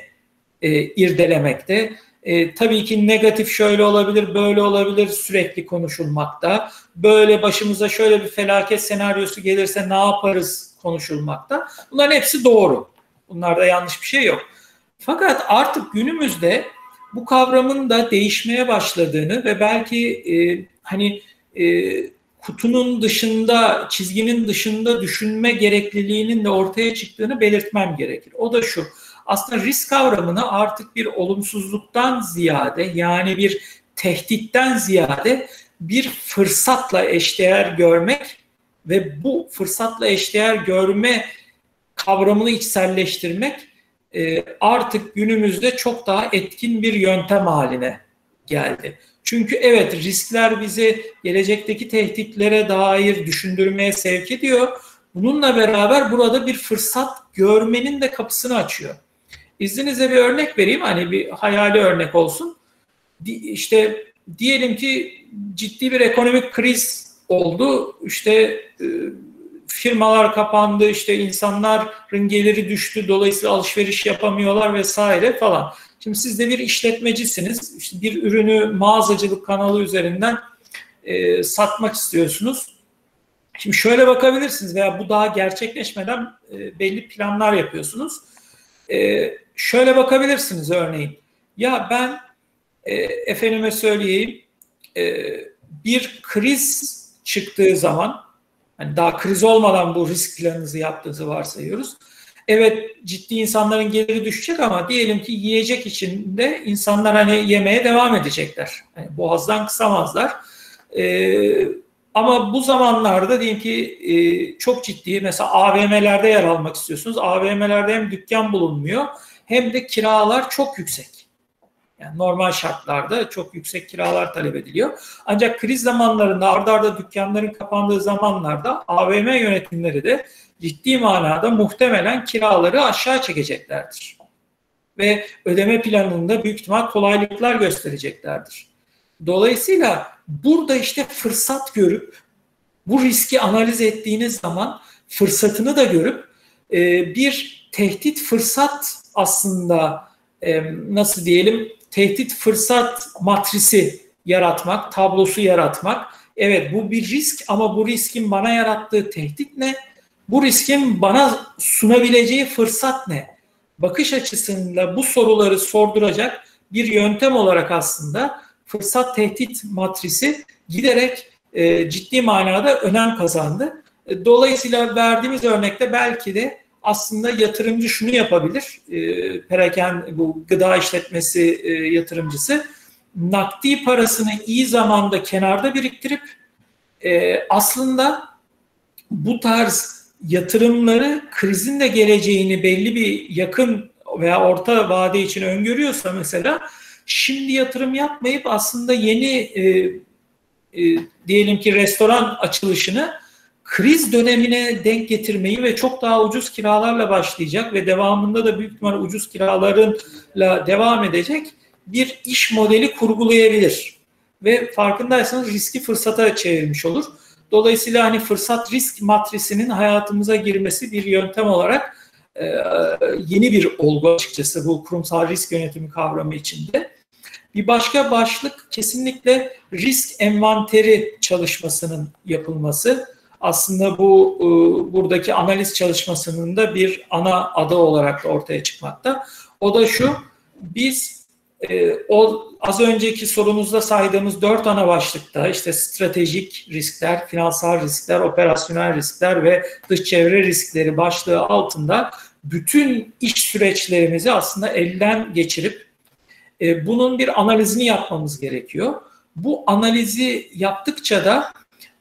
Speaker 2: e, irdelemekte. E, tabii ki negatif şöyle olabilir, böyle olabilir sürekli konuşulmakta. Böyle başımıza şöyle bir felaket senaryosu gelirse ne yaparız konuşulmakta. Bunların hepsi doğru. Bunlarda yanlış bir şey yok. Fakat artık günümüzde bu kavramın da değişmeye başladığını ve belki e, hani e, kutunun dışında, çizginin dışında düşünme gerekliliğinin de ortaya çıktığını belirtmem gerekir. O da şu, aslında risk kavramını artık bir olumsuzluktan ziyade yani bir tehditten ziyade bir fırsatla eşdeğer görmek ve bu fırsatla eşdeğer görme kavramını içselleştirmek e, artık günümüzde çok daha etkin bir yöntem haline geldi. Çünkü evet riskler bizi gelecekteki tehditlere dair düşündürmeye sevk ediyor. Bununla beraber burada bir fırsat görmenin de kapısını açıyor. İzninizle bir örnek vereyim. Hani bir hayali örnek olsun. İşte diyelim ki ciddi bir ekonomik kriz oldu. İşte e, firmalar kapandı, işte insanların geliri düştü, dolayısıyla alışveriş yapamıyorlar vesaire falan. Şimdi siz de bir işletmecisiniz. İşte bir ürünü mağazacılık kanalı üzerinden e, satmak istiyorsunuz. Şimdi şöyle bakabilirsiniz veya bu daha gerçekleşmeden e, belli planlar yapıyorsunuz. E, şöyle bakabilirsiniz örneğin. Ya ben e, efendime söyleyeyim e, bir kriz çıktığı zaman hani daha kriz olmadan bu risk planınızı yaptığınızı varsayıyoruz. Evet ciddi insanların geliri düşecek ama diyelim ki yiyecek içinde insanlar hani yemeye devam edecekler. Yani boğazdan kısamazlar. Ee, ama bu zamanlarda diyelim ki e, çok ciddi mesela AVM'lerde yer almak istiyorsunuz. AVM'lerde hem dükkan bulunmuyor hem de kiralar çok yüksek. Yani normal şartlarda çok yüksek kiralar talep ediliyor. Ancak kriz zamanlarında ardarda arda dükkanların kapandığı zamanlarda AVM yönetimleri de ciddi manada muhtemelen kiraları aşağı çekeceklerdir. Ve ödeme planında büyük ihtimal kolaylıklar göstereceklerdir. Dolayısıyla burada işte fırsat görüp bu riski analiz ettiğiniz zaman fırsatını da görüp e, bir tehdit fırsat aslında e, nasıl diyelim tehdit fırsat matrisi yaratmak, tablosu yaratmak. Evet bu bir risk ama bu riskin bana yarattığı tehdit ne? Bu riskin bana sunabileceği fırsat ne? Bakış açısıyla bu soruları sorduracak bir yöntem olarak aslında fırsat tehdit matrisi giderek e, ciddi manada önem kazandı. E, dolayısıyla verdiğimiz örnekte belki de aslında yatırımcı şunu yapabilir. E, peraken bu gıda işletmesi e, yatırımcısı nakdi parasını iyi zamanda kenarda biriktirip e, aslında bu tarz yatırımları krizin de geleceğini belli bir yakın veya orta vade için öngörüyorsa mesela şimdi yatırım yapmayıp aslında yeni e, e, diyelim ki restoran açılışını kriz dönemine denk getirmeyi ve çok daha ucuz kiralarla başlayacak ve devamında da büyük ihtimalle ucuz kiralarla devam edecek bir iş modeli kurgulayabilir. Ve farkındaysanız riski fırsata çevirmiş olur. Dolayısıyla hani fırsat risk matrisinin hayatımıza girmesi bir yöntem olarak e, yeni bir olgu açıkçası bu kurumsal risk yönetimi kavramı içinde. Bir başka başlık kesinlikle risk envanteri çalışmasının yapılması. Aslında bu e, buradaki analiz çalışmasının da bir ana adı olarak da ortaya çıkmakta. O da şu, biz e, o az önceki sorunuzda saydığımız dört ana başlıkta işte stratejik riskler, finansal riskler, operasyonel riskler ve dış çevre riskleri başlığı altında bütün iş süreçlerimizi aslında elden geçirip e, bunun bir analizini yapmamız gerekiyor. Bu analizi yaptıkça da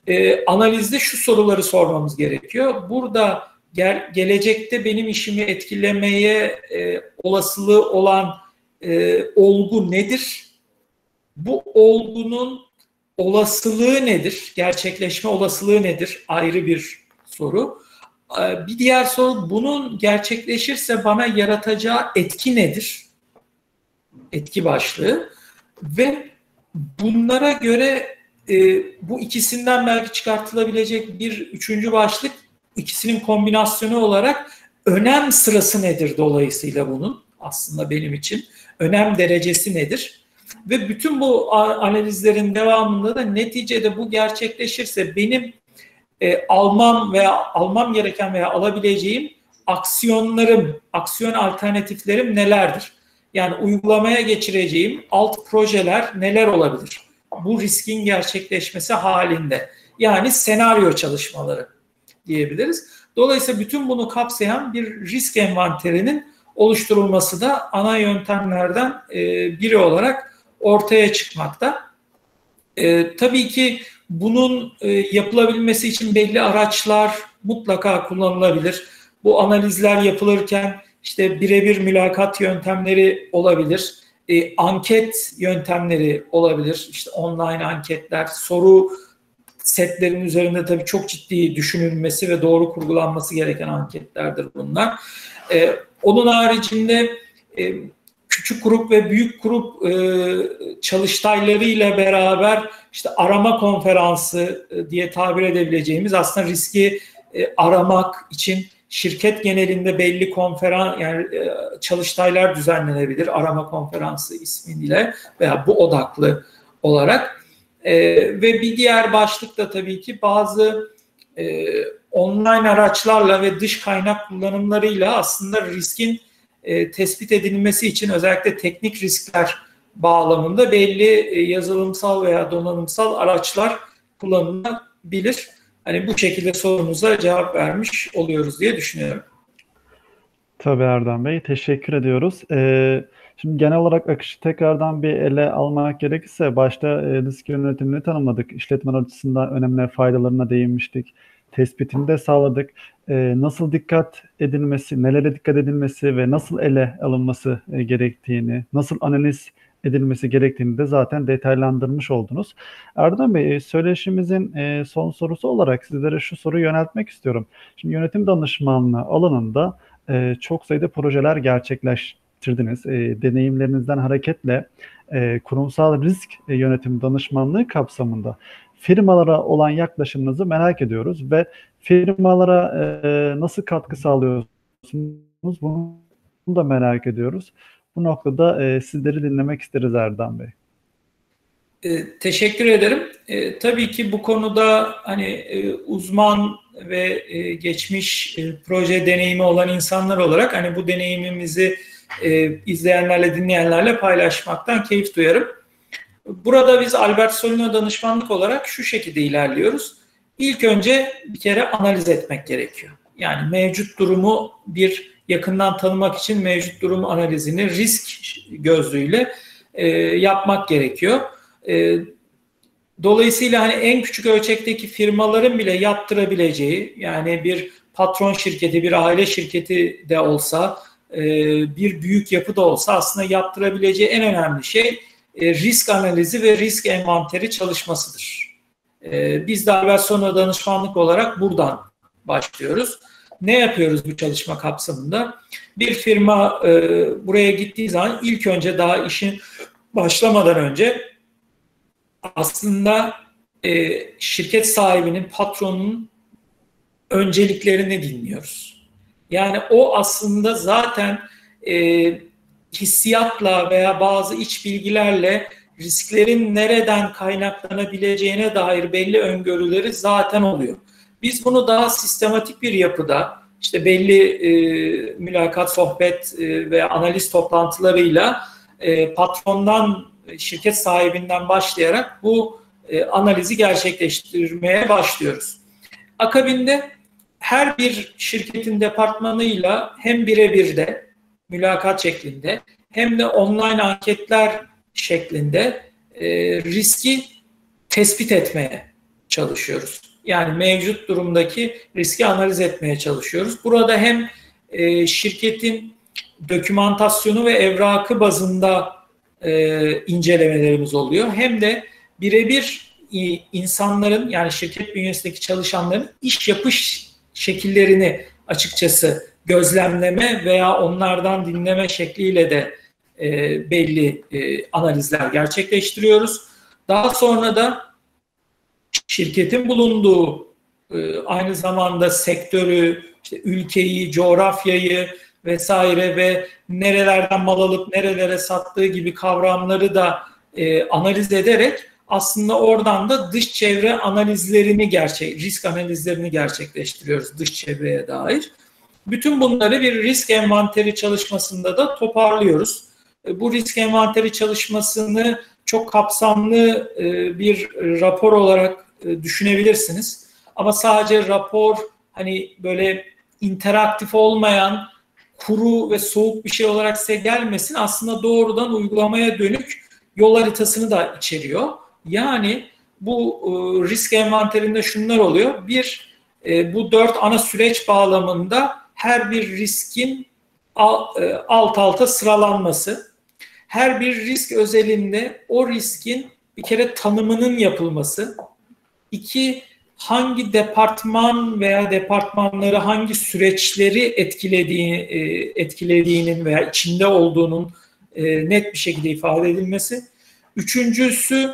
Speaker 2: e, analizde şu soruları sormamız gerekiyor. Burada gel, gelecekte benim işimi etkilemeye e, olasılığı olan e, olgu nedir? Bu olgunun olasılığı nedir? Gerçekleşme olasılığı nedir? Ayrı bir soru. E, bir diğer soru bunun gerçekleşirse bana yaratacağı etki nedir? Etki başlığı ve bunlara göre e, bu ikisinden belki çıkartılabilecek bir üçüncü başlık ikisinin kombinasyonu olarak önem sırası nedir dolayısıyla bunun aslında benim için önem derecesi nedir? Ve bütün bu analizlerin devamında da neticede bu gerçekleşirse benim e, almam veya almam gereken veya alabileceğim aksiyonlarım, aksiyon alternatiflerim nelerdir? Yani uygulamaya geçireceğim alt projeler neler olabilir? Bu riskin gerçekleşmesi halinde. Yani senaryo çalışmaları diyebiliriz. Dolayısıyla bütün bunu kapsayan bir risk envanterinin oluşturulması da ana yöntemlerden e, biri olarak ortaya çıkmakta. E, tabii ki bunun e, yapılabilmesi için belli araçlar mutlaka kullanılabilir. Bu analizler yapılırken işte birebir mülakat yöntemleri olabilir, e, anket yöntemleri olabilir, işte online anketler, soru setlerin üzerinde tabii çok ciddi düşünülmesi ve doğru kurgulanması gereken anketlerdir bunlar. E, onun haricinde e, küçük grup ve büyük grup e, çalıştaylarıyla beraber işte arama konferansı e, diye tabir edebileceğimiz aslında riski e, aramak için şirket genelinde belli konferans yani e, çalıştaylar düzenlenebilir arama konferansı ismiyle veya bu odaklı olarak e, ve bir diğer başlık da tabii ki bazı e, online araçlarla ve dış kaynak kullanımlarıyla aslında riskin e, tespit edilmesi için özellikle teknik riskler bağlamında belli e, yazılımsal veya donanımsal araçlar kullanılabilir. Hani bu şekilde sorumuza cevap vermiş oluyoruz diye düşünüyorum.
Speaker 1: Tabii Erdem Bey, teşekkür ediyoruz. Ee, şimdi genel olarak akışı tekrardan bir ele almak gerekirse başta e, risk yönetimini tanımladık. İşletme açısından önemli faydalarına değinmiştik. Tespitini de sağladık. Ee, nasıl dikkat edilmesi, nelere dikkat edilmesi ve nasıl ele alınması e, gerektiğini, nasıl analiz edilmesi gerektiğini de zaten detaylandırmış oldunuz. Erdem Bey, e, söyleşimizin e, son sorusu olarak sizlere şu soruyu yöneltmek istiyorum. Şimdi yönetim danışmanlığı alanında e, çok sayıda projeler gerçekleştirdiniz. Deneyimlerinizden hareketle kurumsal risk yönetim danışmanlığı kapsamında firmalara olan yaklaşımınızı merak ediyoruz ve firmalara nasıl katkı sağlıyorsunuz bunu da merak ediyoruz. Bu noktada e, sizleri dinlemek isteriz Erdem Bey.
Speaker 2: E, teşekkür ederim. E, tabii ki bu konuda hani e, uzman ve e, geçmiş e, proje deneyimi olan insanlar olarak hani bu deneyimimizi e, izleyenlerle, dinleyenlerle paylaşmaktan keyif duyarım. Burada biz Albert Solino danışmanlık olarak şu şekilde ilerliyoruz. İlk önce bir kere analiz etmek gerekiyor. Yani mevcut durumu bir yakından tanımak için mevcut durum analizini risk gözlüğüyle e, yapmak gerekiyor. E, dolayısıyla hani en küçük ölçekteki firmaların bile yaptırabileceği yani bir patron şirketi, bir aile şirketi de olsa, e, bir büyük yapı da olsa aslında yaptırabileceği en önemli şey e, risk analizi ve risk envanteri çalışmasıdır. E, biz de Alversona danışmanlık olarak buradan başlıyoruz. Ne yapıyoruz bu çalışma kapsamında? Bir firma e, buraya gittiği zaman ilk önce daha işin başlamadan önce aslında e, şirket sahibinin, patronun önceliklerini dinliyoruz. Yani o aslında zaten e, hissiyatla veya bazı iç bilgilerle risklerin nereden kaynaklanabileceğine dair belli öngörüleri zaten oluyor. Biz bunu daha sistematik bir yapıda işte belli e, mülakat, sohbet e, ve analiz toplantılarıyla e, patrondan, şirket sahibinden başlayarak bu e, analizi gerçekleştirmeye başlıyoruz. Akabinde her bir şirketin departmanıyla hem birebir de mülakat şeklinde hem de online anketler şeklinde e, riski tespit etmeye çalışıyoruz. Yani mevcut durumdaki riski analiz etmeye çalışıyoruz. Burada hem e, şirketin dokümantasyonu ve evrakı bazında e, incelemelerimiz oluyor. Hem de birebir insanların yani şirket bünyesindeki çalışanların iş yapış şekillerini açıkçası gözlemleme veya onlardan dinleme şekliyle de e, belli e, analizler gerçekleştiriyoruz. Daha sonra da şirketin bulunduğu e, aynı zamanda sektörü, işte ülkeyi, coğrafyayı vesaire ve nerelerden mal alıp nerelere sattığı gibi kavramları da e, analiz ederek aslında oradan da dış çevre analizlerini gerçek, risk analizlerini gerçekleştiriyoruz dış çevreye dair. Bütün bunları bir risk envanteri çalışmasında da toparlıyoruz. E, bu risk envanteri çalışmasını çok kapsamlı e, bir rapor olarak e, düşünebilirsiniz. Ama sadece rapor hani böyle interaktif olmayan kuru ve soğuk bir şey olarak size gelmesin. Aslında doğrudan uygulamaya dönük yol haritasını da içeriyor. Yani bu risk envanterinde şunlar oluyor. Bir, bu dört ana süreç bağlamında her bir riskin alt alta sıralanması, her bir risk özelinde o riskin bir kere tanımının yapılması, iki hangi departman veya departmanları hangi süreçleri etkilediği, e, etkilediğinin veya içinde olduğunun e, net bir şekilde ifade edilmesi. Üçüncüsü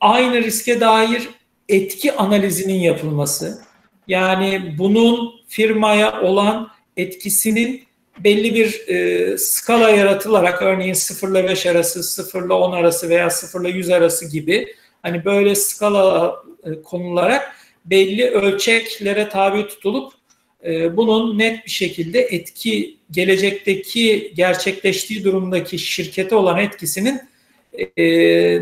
Speaker 2: aynı riske dair etki analizinin yapılması. Yani bunun firmaya olan etkisinin belli bir e, skala yaratılarak örneğin 0 ile 5 arası, 0 ile 10 arası veya 0 ile 100 arası gibi hani böyle skala e, konularak belli ölçeklere tabi tutulup e, bunun net bir şekilde etki gelecekteki gerçekleştiği durumdaki şirkete olan etkisinin e,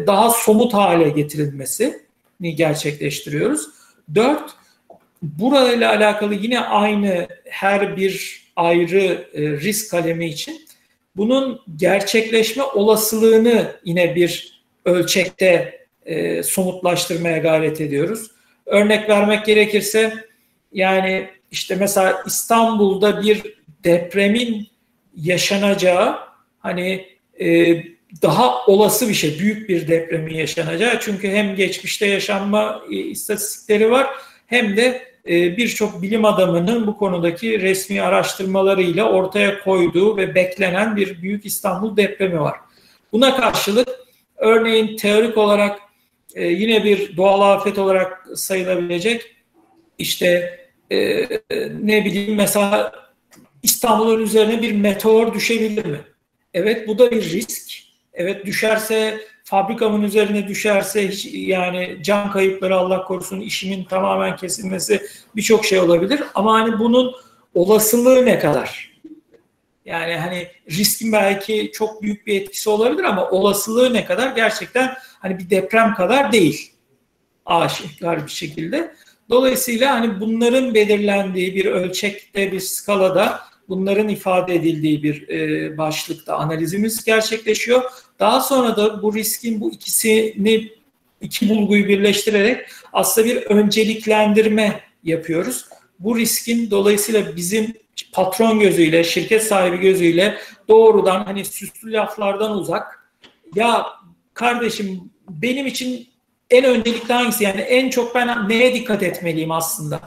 Speaker 2: daha somut hale getirilmesini gerçekleştiriyoruz. Dört, burayla alakalı yine aynı her bir ayrı e, risk kalemi için bunun gerçekleşme olasılığını yine bir ölçekte e, somutlaştırmaya gayret ediyoruz. Örnek vermek gerekirse yani işte mesela İstanbul'da bir depremin yaşanacağı hani e, daha olası bir şey, büyük bir depremin yaşanacağı. Çünkü hem geçmişte yaşanma istatistikleri var hem de birçok bilim adamının bu konudaki resmi araştırmalarıyla ortaya koyduğu ve beklenen bir büyük İstanbul depremi var. Buna karşılık örneğin teorik olarak e, yine bir doğal afet olarak sayılabilecek işte e, ne bileyim mesela İstanbul'un üzerine bir meteor düşebilir mi? Evet bu da bir risk. Evet düşerse fabrikamın üzerine düşerse hiç, yani can kayıpları Allah korusun işimin tamamen kesilmesi birçok şey olabilir. Ama hani bunun olasılığı ne kadar? Yani hani riskin belki çok büyük bir etkisi olabilir ama olasılığı ne kadar gerçekten hani bir deprem kadar değil. Aşikar bir şekilde. Dolayısıyla hani bunların belirlendiği bir ölçekte bir skalada bunların ifade edildiği bir e, başlıkta analizimiz gerçekleşiyor. Daha sonra da bu riskin bu ikisini iki bulguyu birleştirerek aslında bir önceliklendirme yapıyoruz. Bu riskin dolayısıyla bizim patron gözüyle, şirket sahibi gözüyle doğrudan hani süslü laflardan uzak ya kardeşim benim için en öncelikli hangisi yani en çok ben neye dikkat etmeliyim aslında?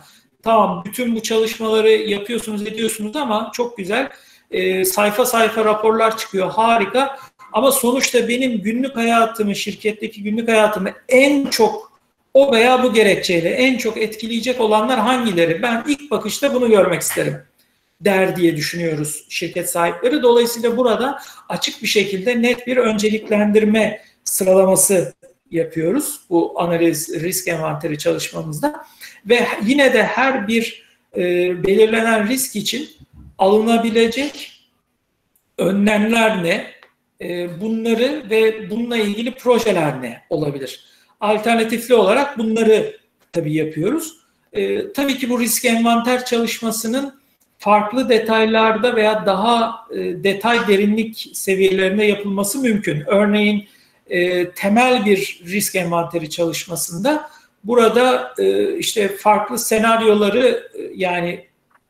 Speaker 2: Tamam bütün bu çalışmaları yapıyorsunuz ediyorsunuz ama çok güzel e, sayfa sayfa raporlar çıkıyor harika ama sonuçta benim günlük hayatımı şirketteki günlük hayatımı en çok o veya bu gerekçeyle en çok etkileyecek olanlar hangileri? Ben ilk bakışta bunu görmek isterim der diye düşünüyoruz şirket sahipleri. Dolayısıyla burada açık bir şekilde net bir önceliklendirme sıralaması yapıyoruz bu analiz risk envanteri çalışmamızda ve yine de her bir e, belirlenen risk için alınabilecek önlemler ne, e, bunları ve bununla ilgili projeler ne olabilir? Alternatifli olarak bunları tabii yapıyoruz. E, tabii ki bu risk envanter çalışmasının farklı detaylarda veya daha e, detay derinlik seviyelerinde yapılması mümkün. Örneğin e, temel bir risk envanteri çalışmasında burada e, işte farklı senaryoları e, yani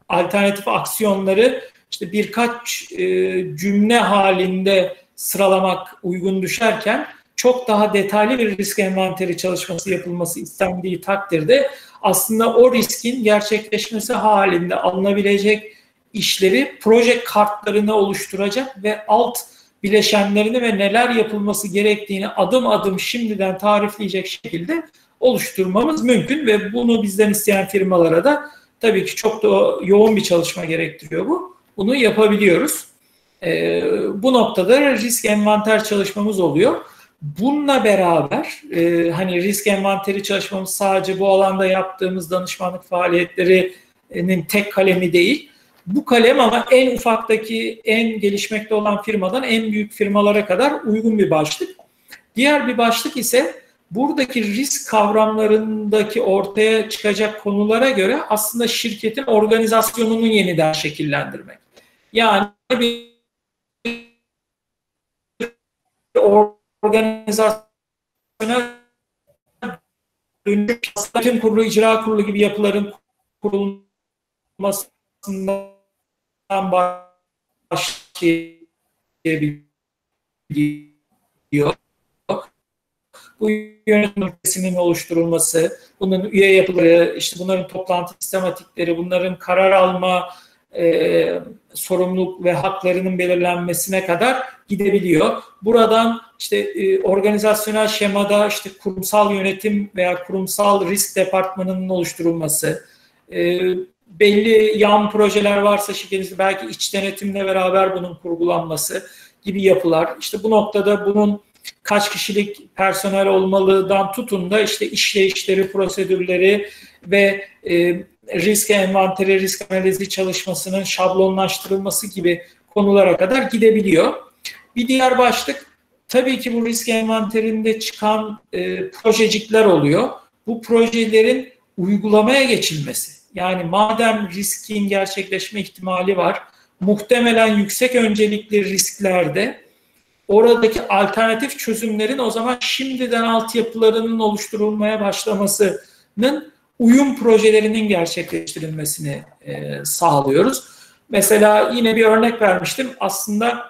Speaker 2: alternatif aksiyonları işte birkaç e, cümle halinde sıralamak uygun düşerken çok daha detaylı bir risk envanteri çalışması yapılması istendiği takdirde aslında o riskin gerçekleşmesi halinde alınabilecek işleri proje kartlarını oluşturacak ve alt bileşenlerini ve neler yapılması gerektiğini adım adım şimdiden tarifleyecek şekilde oluşturmamız mümkün ve bunu bizden isteyen firmalara da tabii ki çok da yoğun bir çalışma gerektiriyor bu. Bunu yapabiliyoruz. Ee, bu noktada risk envanter çalışmamız oluyor. Bununla beraber e, hani risk envanteri çalışmamız sadece bu alanda yaptığımız danışmanlık faaliyetlerinin tek kalemi değil. Bu kalem ama en ufaktaki, en gelişmekte olan firmadan en büyük firmalara kadar uygun bir başlık. Diğer bir başlık ise buradaki risk kavramlarındaki ortaya çıkacak konulara göre aslında şirketin organizasyonunu yeniden şekillendirmek. Yani bir organizasyona dönüşüm kurulu, icra kurulu gibi yapıların kurulmasından başlayabiliyor. Bu yönetim oluşturulması, bunun üye yapıları, işte bunların toplantı sistematikleri, bunların karar alma e, sorumluluk ve haklarının belirlenmesine kadar gidebiliyor. Buradan işte e, organizasyonel şemada işte kurumsal yönetim veya kurumsal risk departmanının oluşturulması, e, belli yan projeler varsa şirketinizde belki iç denetimle beraber bunun kurgulanması gibi yapılar. İşte bu noktada bunun kaç kişilik personel olmalığından tutun da işte işleyişleri, prosedürleri ve e, risk envanteri, risk analizi çalışmasının şablonlaştırılması gibi konulara kadar gidebiliyor. Bir diğer başlık tabii ki bu risk envanterinde çıkan e, projecikler oluyor. Bu projelerin uygulamaya geçilmesi. Yani madem riskin gerçekleşme ihtimali var, muhtemelen yüksek öncelikli risklerde oradaki alternatif çözümlerin o zaman şimdiden altyapılarının oluşturulmaya başlamasının uyum projelerinin gerçekleştirilmesini e, sağlıyoruz. Mesela yine bir örnek vermiştim. Aslında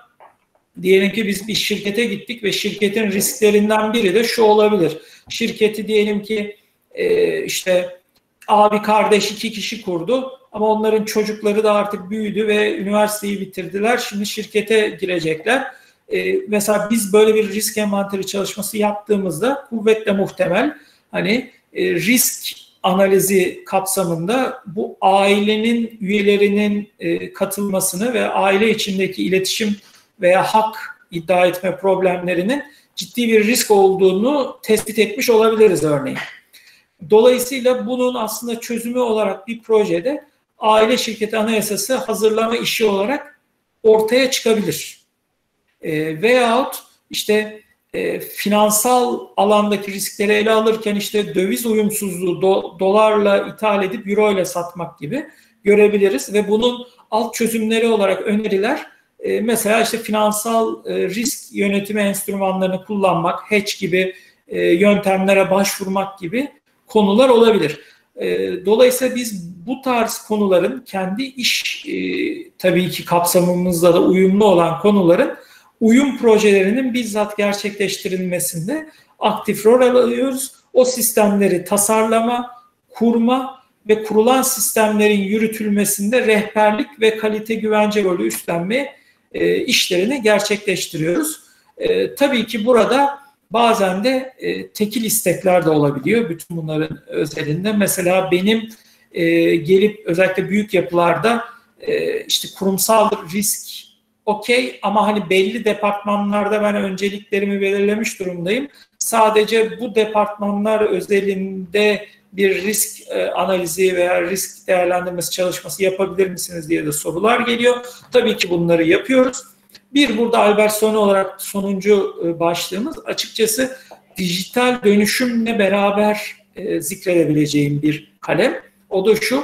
Speaker 2: diyelim ki biz bir şirkete gittik ve şirketin risklerinden biri de şu olabilir. Şirketi diyelim ki e, işte abi kardeş iki kişi kurdu ama onların çocukları da artık büyüdü ve üniversiteyi bitirdiler. Şimdi şirkete girecekler. E, mesela biz böyle bir risk envanteri çalışması yaptığımızda kuvvetle muhtemel hani e, risk analizi kapsamında bu ailenin üyelerinin e, katılmasını ve aile içindeki iletişim veya hak iddia etme problemlerinin ciddi bir risk olduğunu tespit etmiş olabiliriz örneğin. Dolayısıyla bunun aslında çözümü olarak bir projede aile şirketi anayasası hazırlama işi olarak ortaya çıkabilir. E, veyahut işte e, finansal alandaki riskleri ele alırken işte döviz uyumsuzluğu do, dolarla ithal edip euro ile satmak gibi görebiliriz ve bunun alt çözümleri olarak öneriler e, mesela işte finansal e, risk yönetimi enstrümanlarını kullanmak, hedge gibi e, yöntemlere başvurmak gibi konular olabilir. E, dolayısıyla biz bu tarz konuların kendi iş e, tabii ki kapsamımızla da uyumlu olan konuların uyum projelerinin bizzat gerçekleştirilmesinde aktif rol alıyoruz. O sistemleri tasarlama, kurma ve kurulan sistemlerin yürütülmesinde rehberlik ve kalite güvence rolü üstlenme e, işlerini gerçekleştiriyoruz. E, tabii ki burada bazen de e, tekil istekler de olabiliyor bütün bunların özelinde. Mesela benim e, gelip özellikle büyük yapılarda e, işte kurumsal risk okey ama hani belli departmanlarda ben önceliklerimi belirlemiş durumdayım. Sadece bu departmanlar özelinde bir risk e, analizi veya risk değerlendirmesi çalışması yapabilir misiniz diye de sorular geliyor. Tabii ki bunları yapıyoruz. Bir burada Albert Sonu olarak sonuncu e, başlığımız açıkçası dijital dönüşümle beraber e, zikredebileceğim bir kalem. O da şu,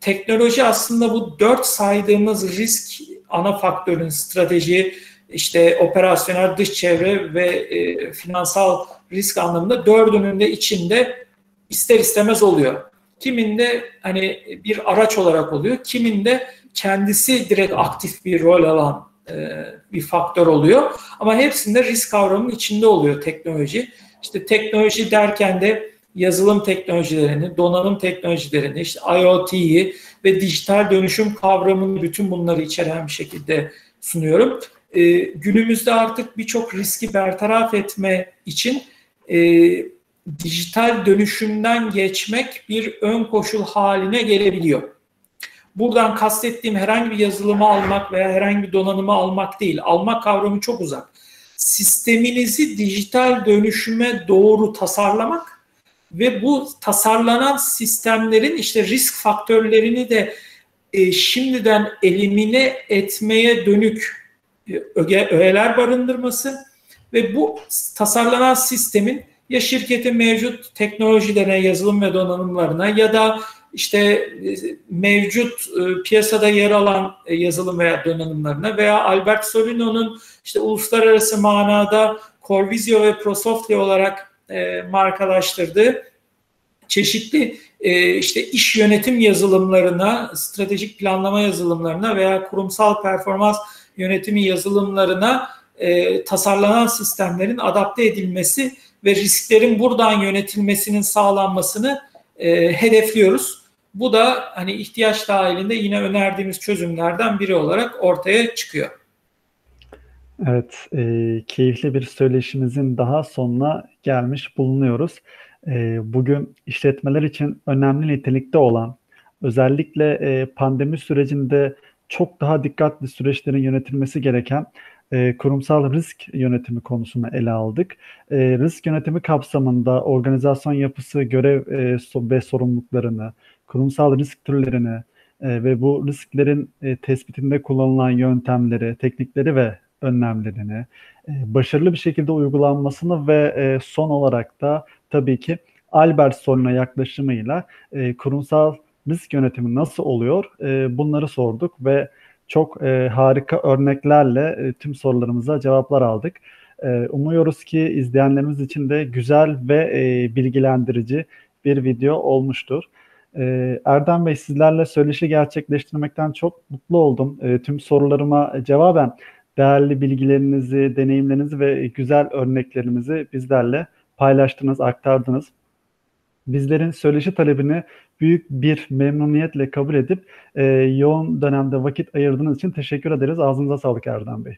Speaker 2: teknoloji aslında bu dört saydığımız risk ana faktörün strateji, işte operasyonel dış çevre ve e, finansal risk anlamında dördünün de içinde ister istemez oluyor. Kiminde hani bir araç olarak oluyor, kiminde kendisi direkt aktif bir rol alan e, bir faktör oluyor. Ama hepsinde risk kavramının içinde oluyor teknoloji. İşte teknoloji derken de yazılım teknolojilerini, donanım teknolojilerini, işte IoT'yi ve dijital dönüşüm kavramını bütün bunları içeren bir şekilde sunuyorum. E, günümüzde artık birçok riski bertaraf etme için e, dijital dönüşümden geçmek bir ön koşul haline gelebiliyor. Buradan kastettiğim herhangi bir yazılımı almak veya herhangi bir donanımı almak değil. Almak kavramı çok uzak. Sisteminizi dijital dönüşüme doğru tasarlamak ve bu tasarlanan sistemlerin işte risk faktörlerini de e, şimdiden elimine etmeye dönük e, öge, öğeler barındırması ve bu tasarlanan sistemin ya şirketin mevcut teknolojilerine, yazılım ve donanımlarına ya da işte e, mevcut e, piyasada yer alan yazılım veya donanımlarına veya Albert Solino'nun işte uluslararası manada Corvisio ve Prosoftware olarak markalaştırdığı çeşitli işte iş yönetim yazılımlarına, stratejik planlama yazılımlarına veya kurumsal performans yönetimi yazılımlarına tasarlanan sistemlerin adapte edilmesi ve risklerin buradan yönetilmesinin sağlanmasını hedefliyoruz. Bu da hani ihtiyaç dahilinde yine önerdiğimiz çözümlerden biri olarak ortaya çıkıyor.
Speaker 1: Evet, e, keyifli bir söyleşimizin daha sonuna gelmiş bulunuyoruz. E, bugün işletmeler için önemli nitelikte olan, özellikle e, pandemi sürecinde çok daha dikkatli süreçlerin yönetilmesi gereken e, kurumsal risk yönetimi konusunu ele aldık. E, risk yönetimi kapsamında organizasyon yapısı, görev e, ve sorumluluklarını, kurumsal risk türlerini e, ve bu risklerin e, tespitinde kullanılan yöntemleri, teknikleri ve önlemlerini e, başarılı bir şekilde uygulanmasını ve e, son olarak da tabii ki Albert soruna yaklaşımıyla e, kurumsal risk yönetimi nasıl oluyor e, bunları sorduk ve çok e, harika örneklerle e, tüm sorularımıza cevaplar aldık. E, umuyoruz ki izleyenlerimiz için de güzel ve e, bilgilendirici bir video olmuştur. Erdem Bey sizlerle söyleşi gerçekleştirmekten çok mutlu oldum. Ee, tüm sorularıma cevaben değerli bilgilerinizi, deneyimlerinizi ve güzel örneklerinizi bizlerle paylaştınız, aktardınız. Bizlerin söyleşi talebini büyük bir memnuniyetle kabul edip e, yoğun dönemde vakit ayırdığınız için teşekkür ederiz. Ağzınıza sağlık Erdem Bey.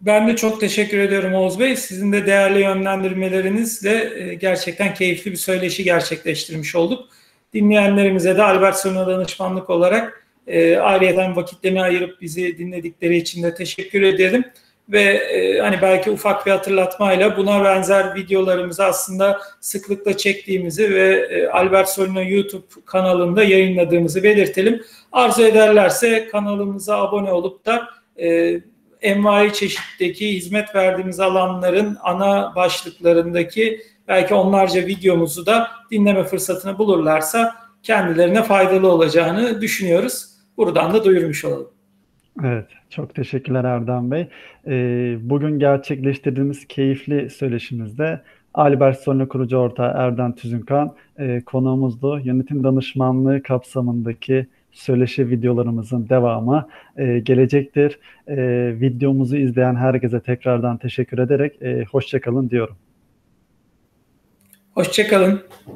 Speaker 2: Ben de çok teşekkür ediyorum Oğuz Bey. Sizin de değerli yönlendirmelerinizle e, gerçekten keyifli bir söyleşi gerçekleştirmiş olduk. Dinleyenlerimize de Albert Sona danışmanlık olarak e, ayrıyeten vakitlerini ayırıp bizi dinledikleri için de teşekkür ederim. Ve e, hani belki ufak bir hatırlatmayla buna benzer videolarımızı aslında sıklıkla çektiğimizi ve e, Albert Solino YouTube kanalında yayınladığımızı belirtelim. Arzu ederlerse kanalımıza abone olup da e, envai çeşitteki hizmet verdiğimiz alanların ana başlıklarındaki belki onlarca videomuzu da dinleme fırsatını bulurlarsa kendilerine faydalı olacağını düşünüyoruz. Buradan da duyurmuş olalım.
Speaker 1: Evet, çok teşekkürler Erdem Bey. Ee, bugün gerçekleştirdiğimiz keyifli söyleşimizde Albert Solno kurucu ortağı Erdem Tüzünkan e, konuğumuzdu. Yönetim danışmanlığı kapsamındaki söyleşi videolarımızın devamı e, gelecektir. E, videomuzu izleyen herkese tekrardan teşekkür ederek e, hoşçakalın diyorum.
Speaker 2: Hoşçakalın.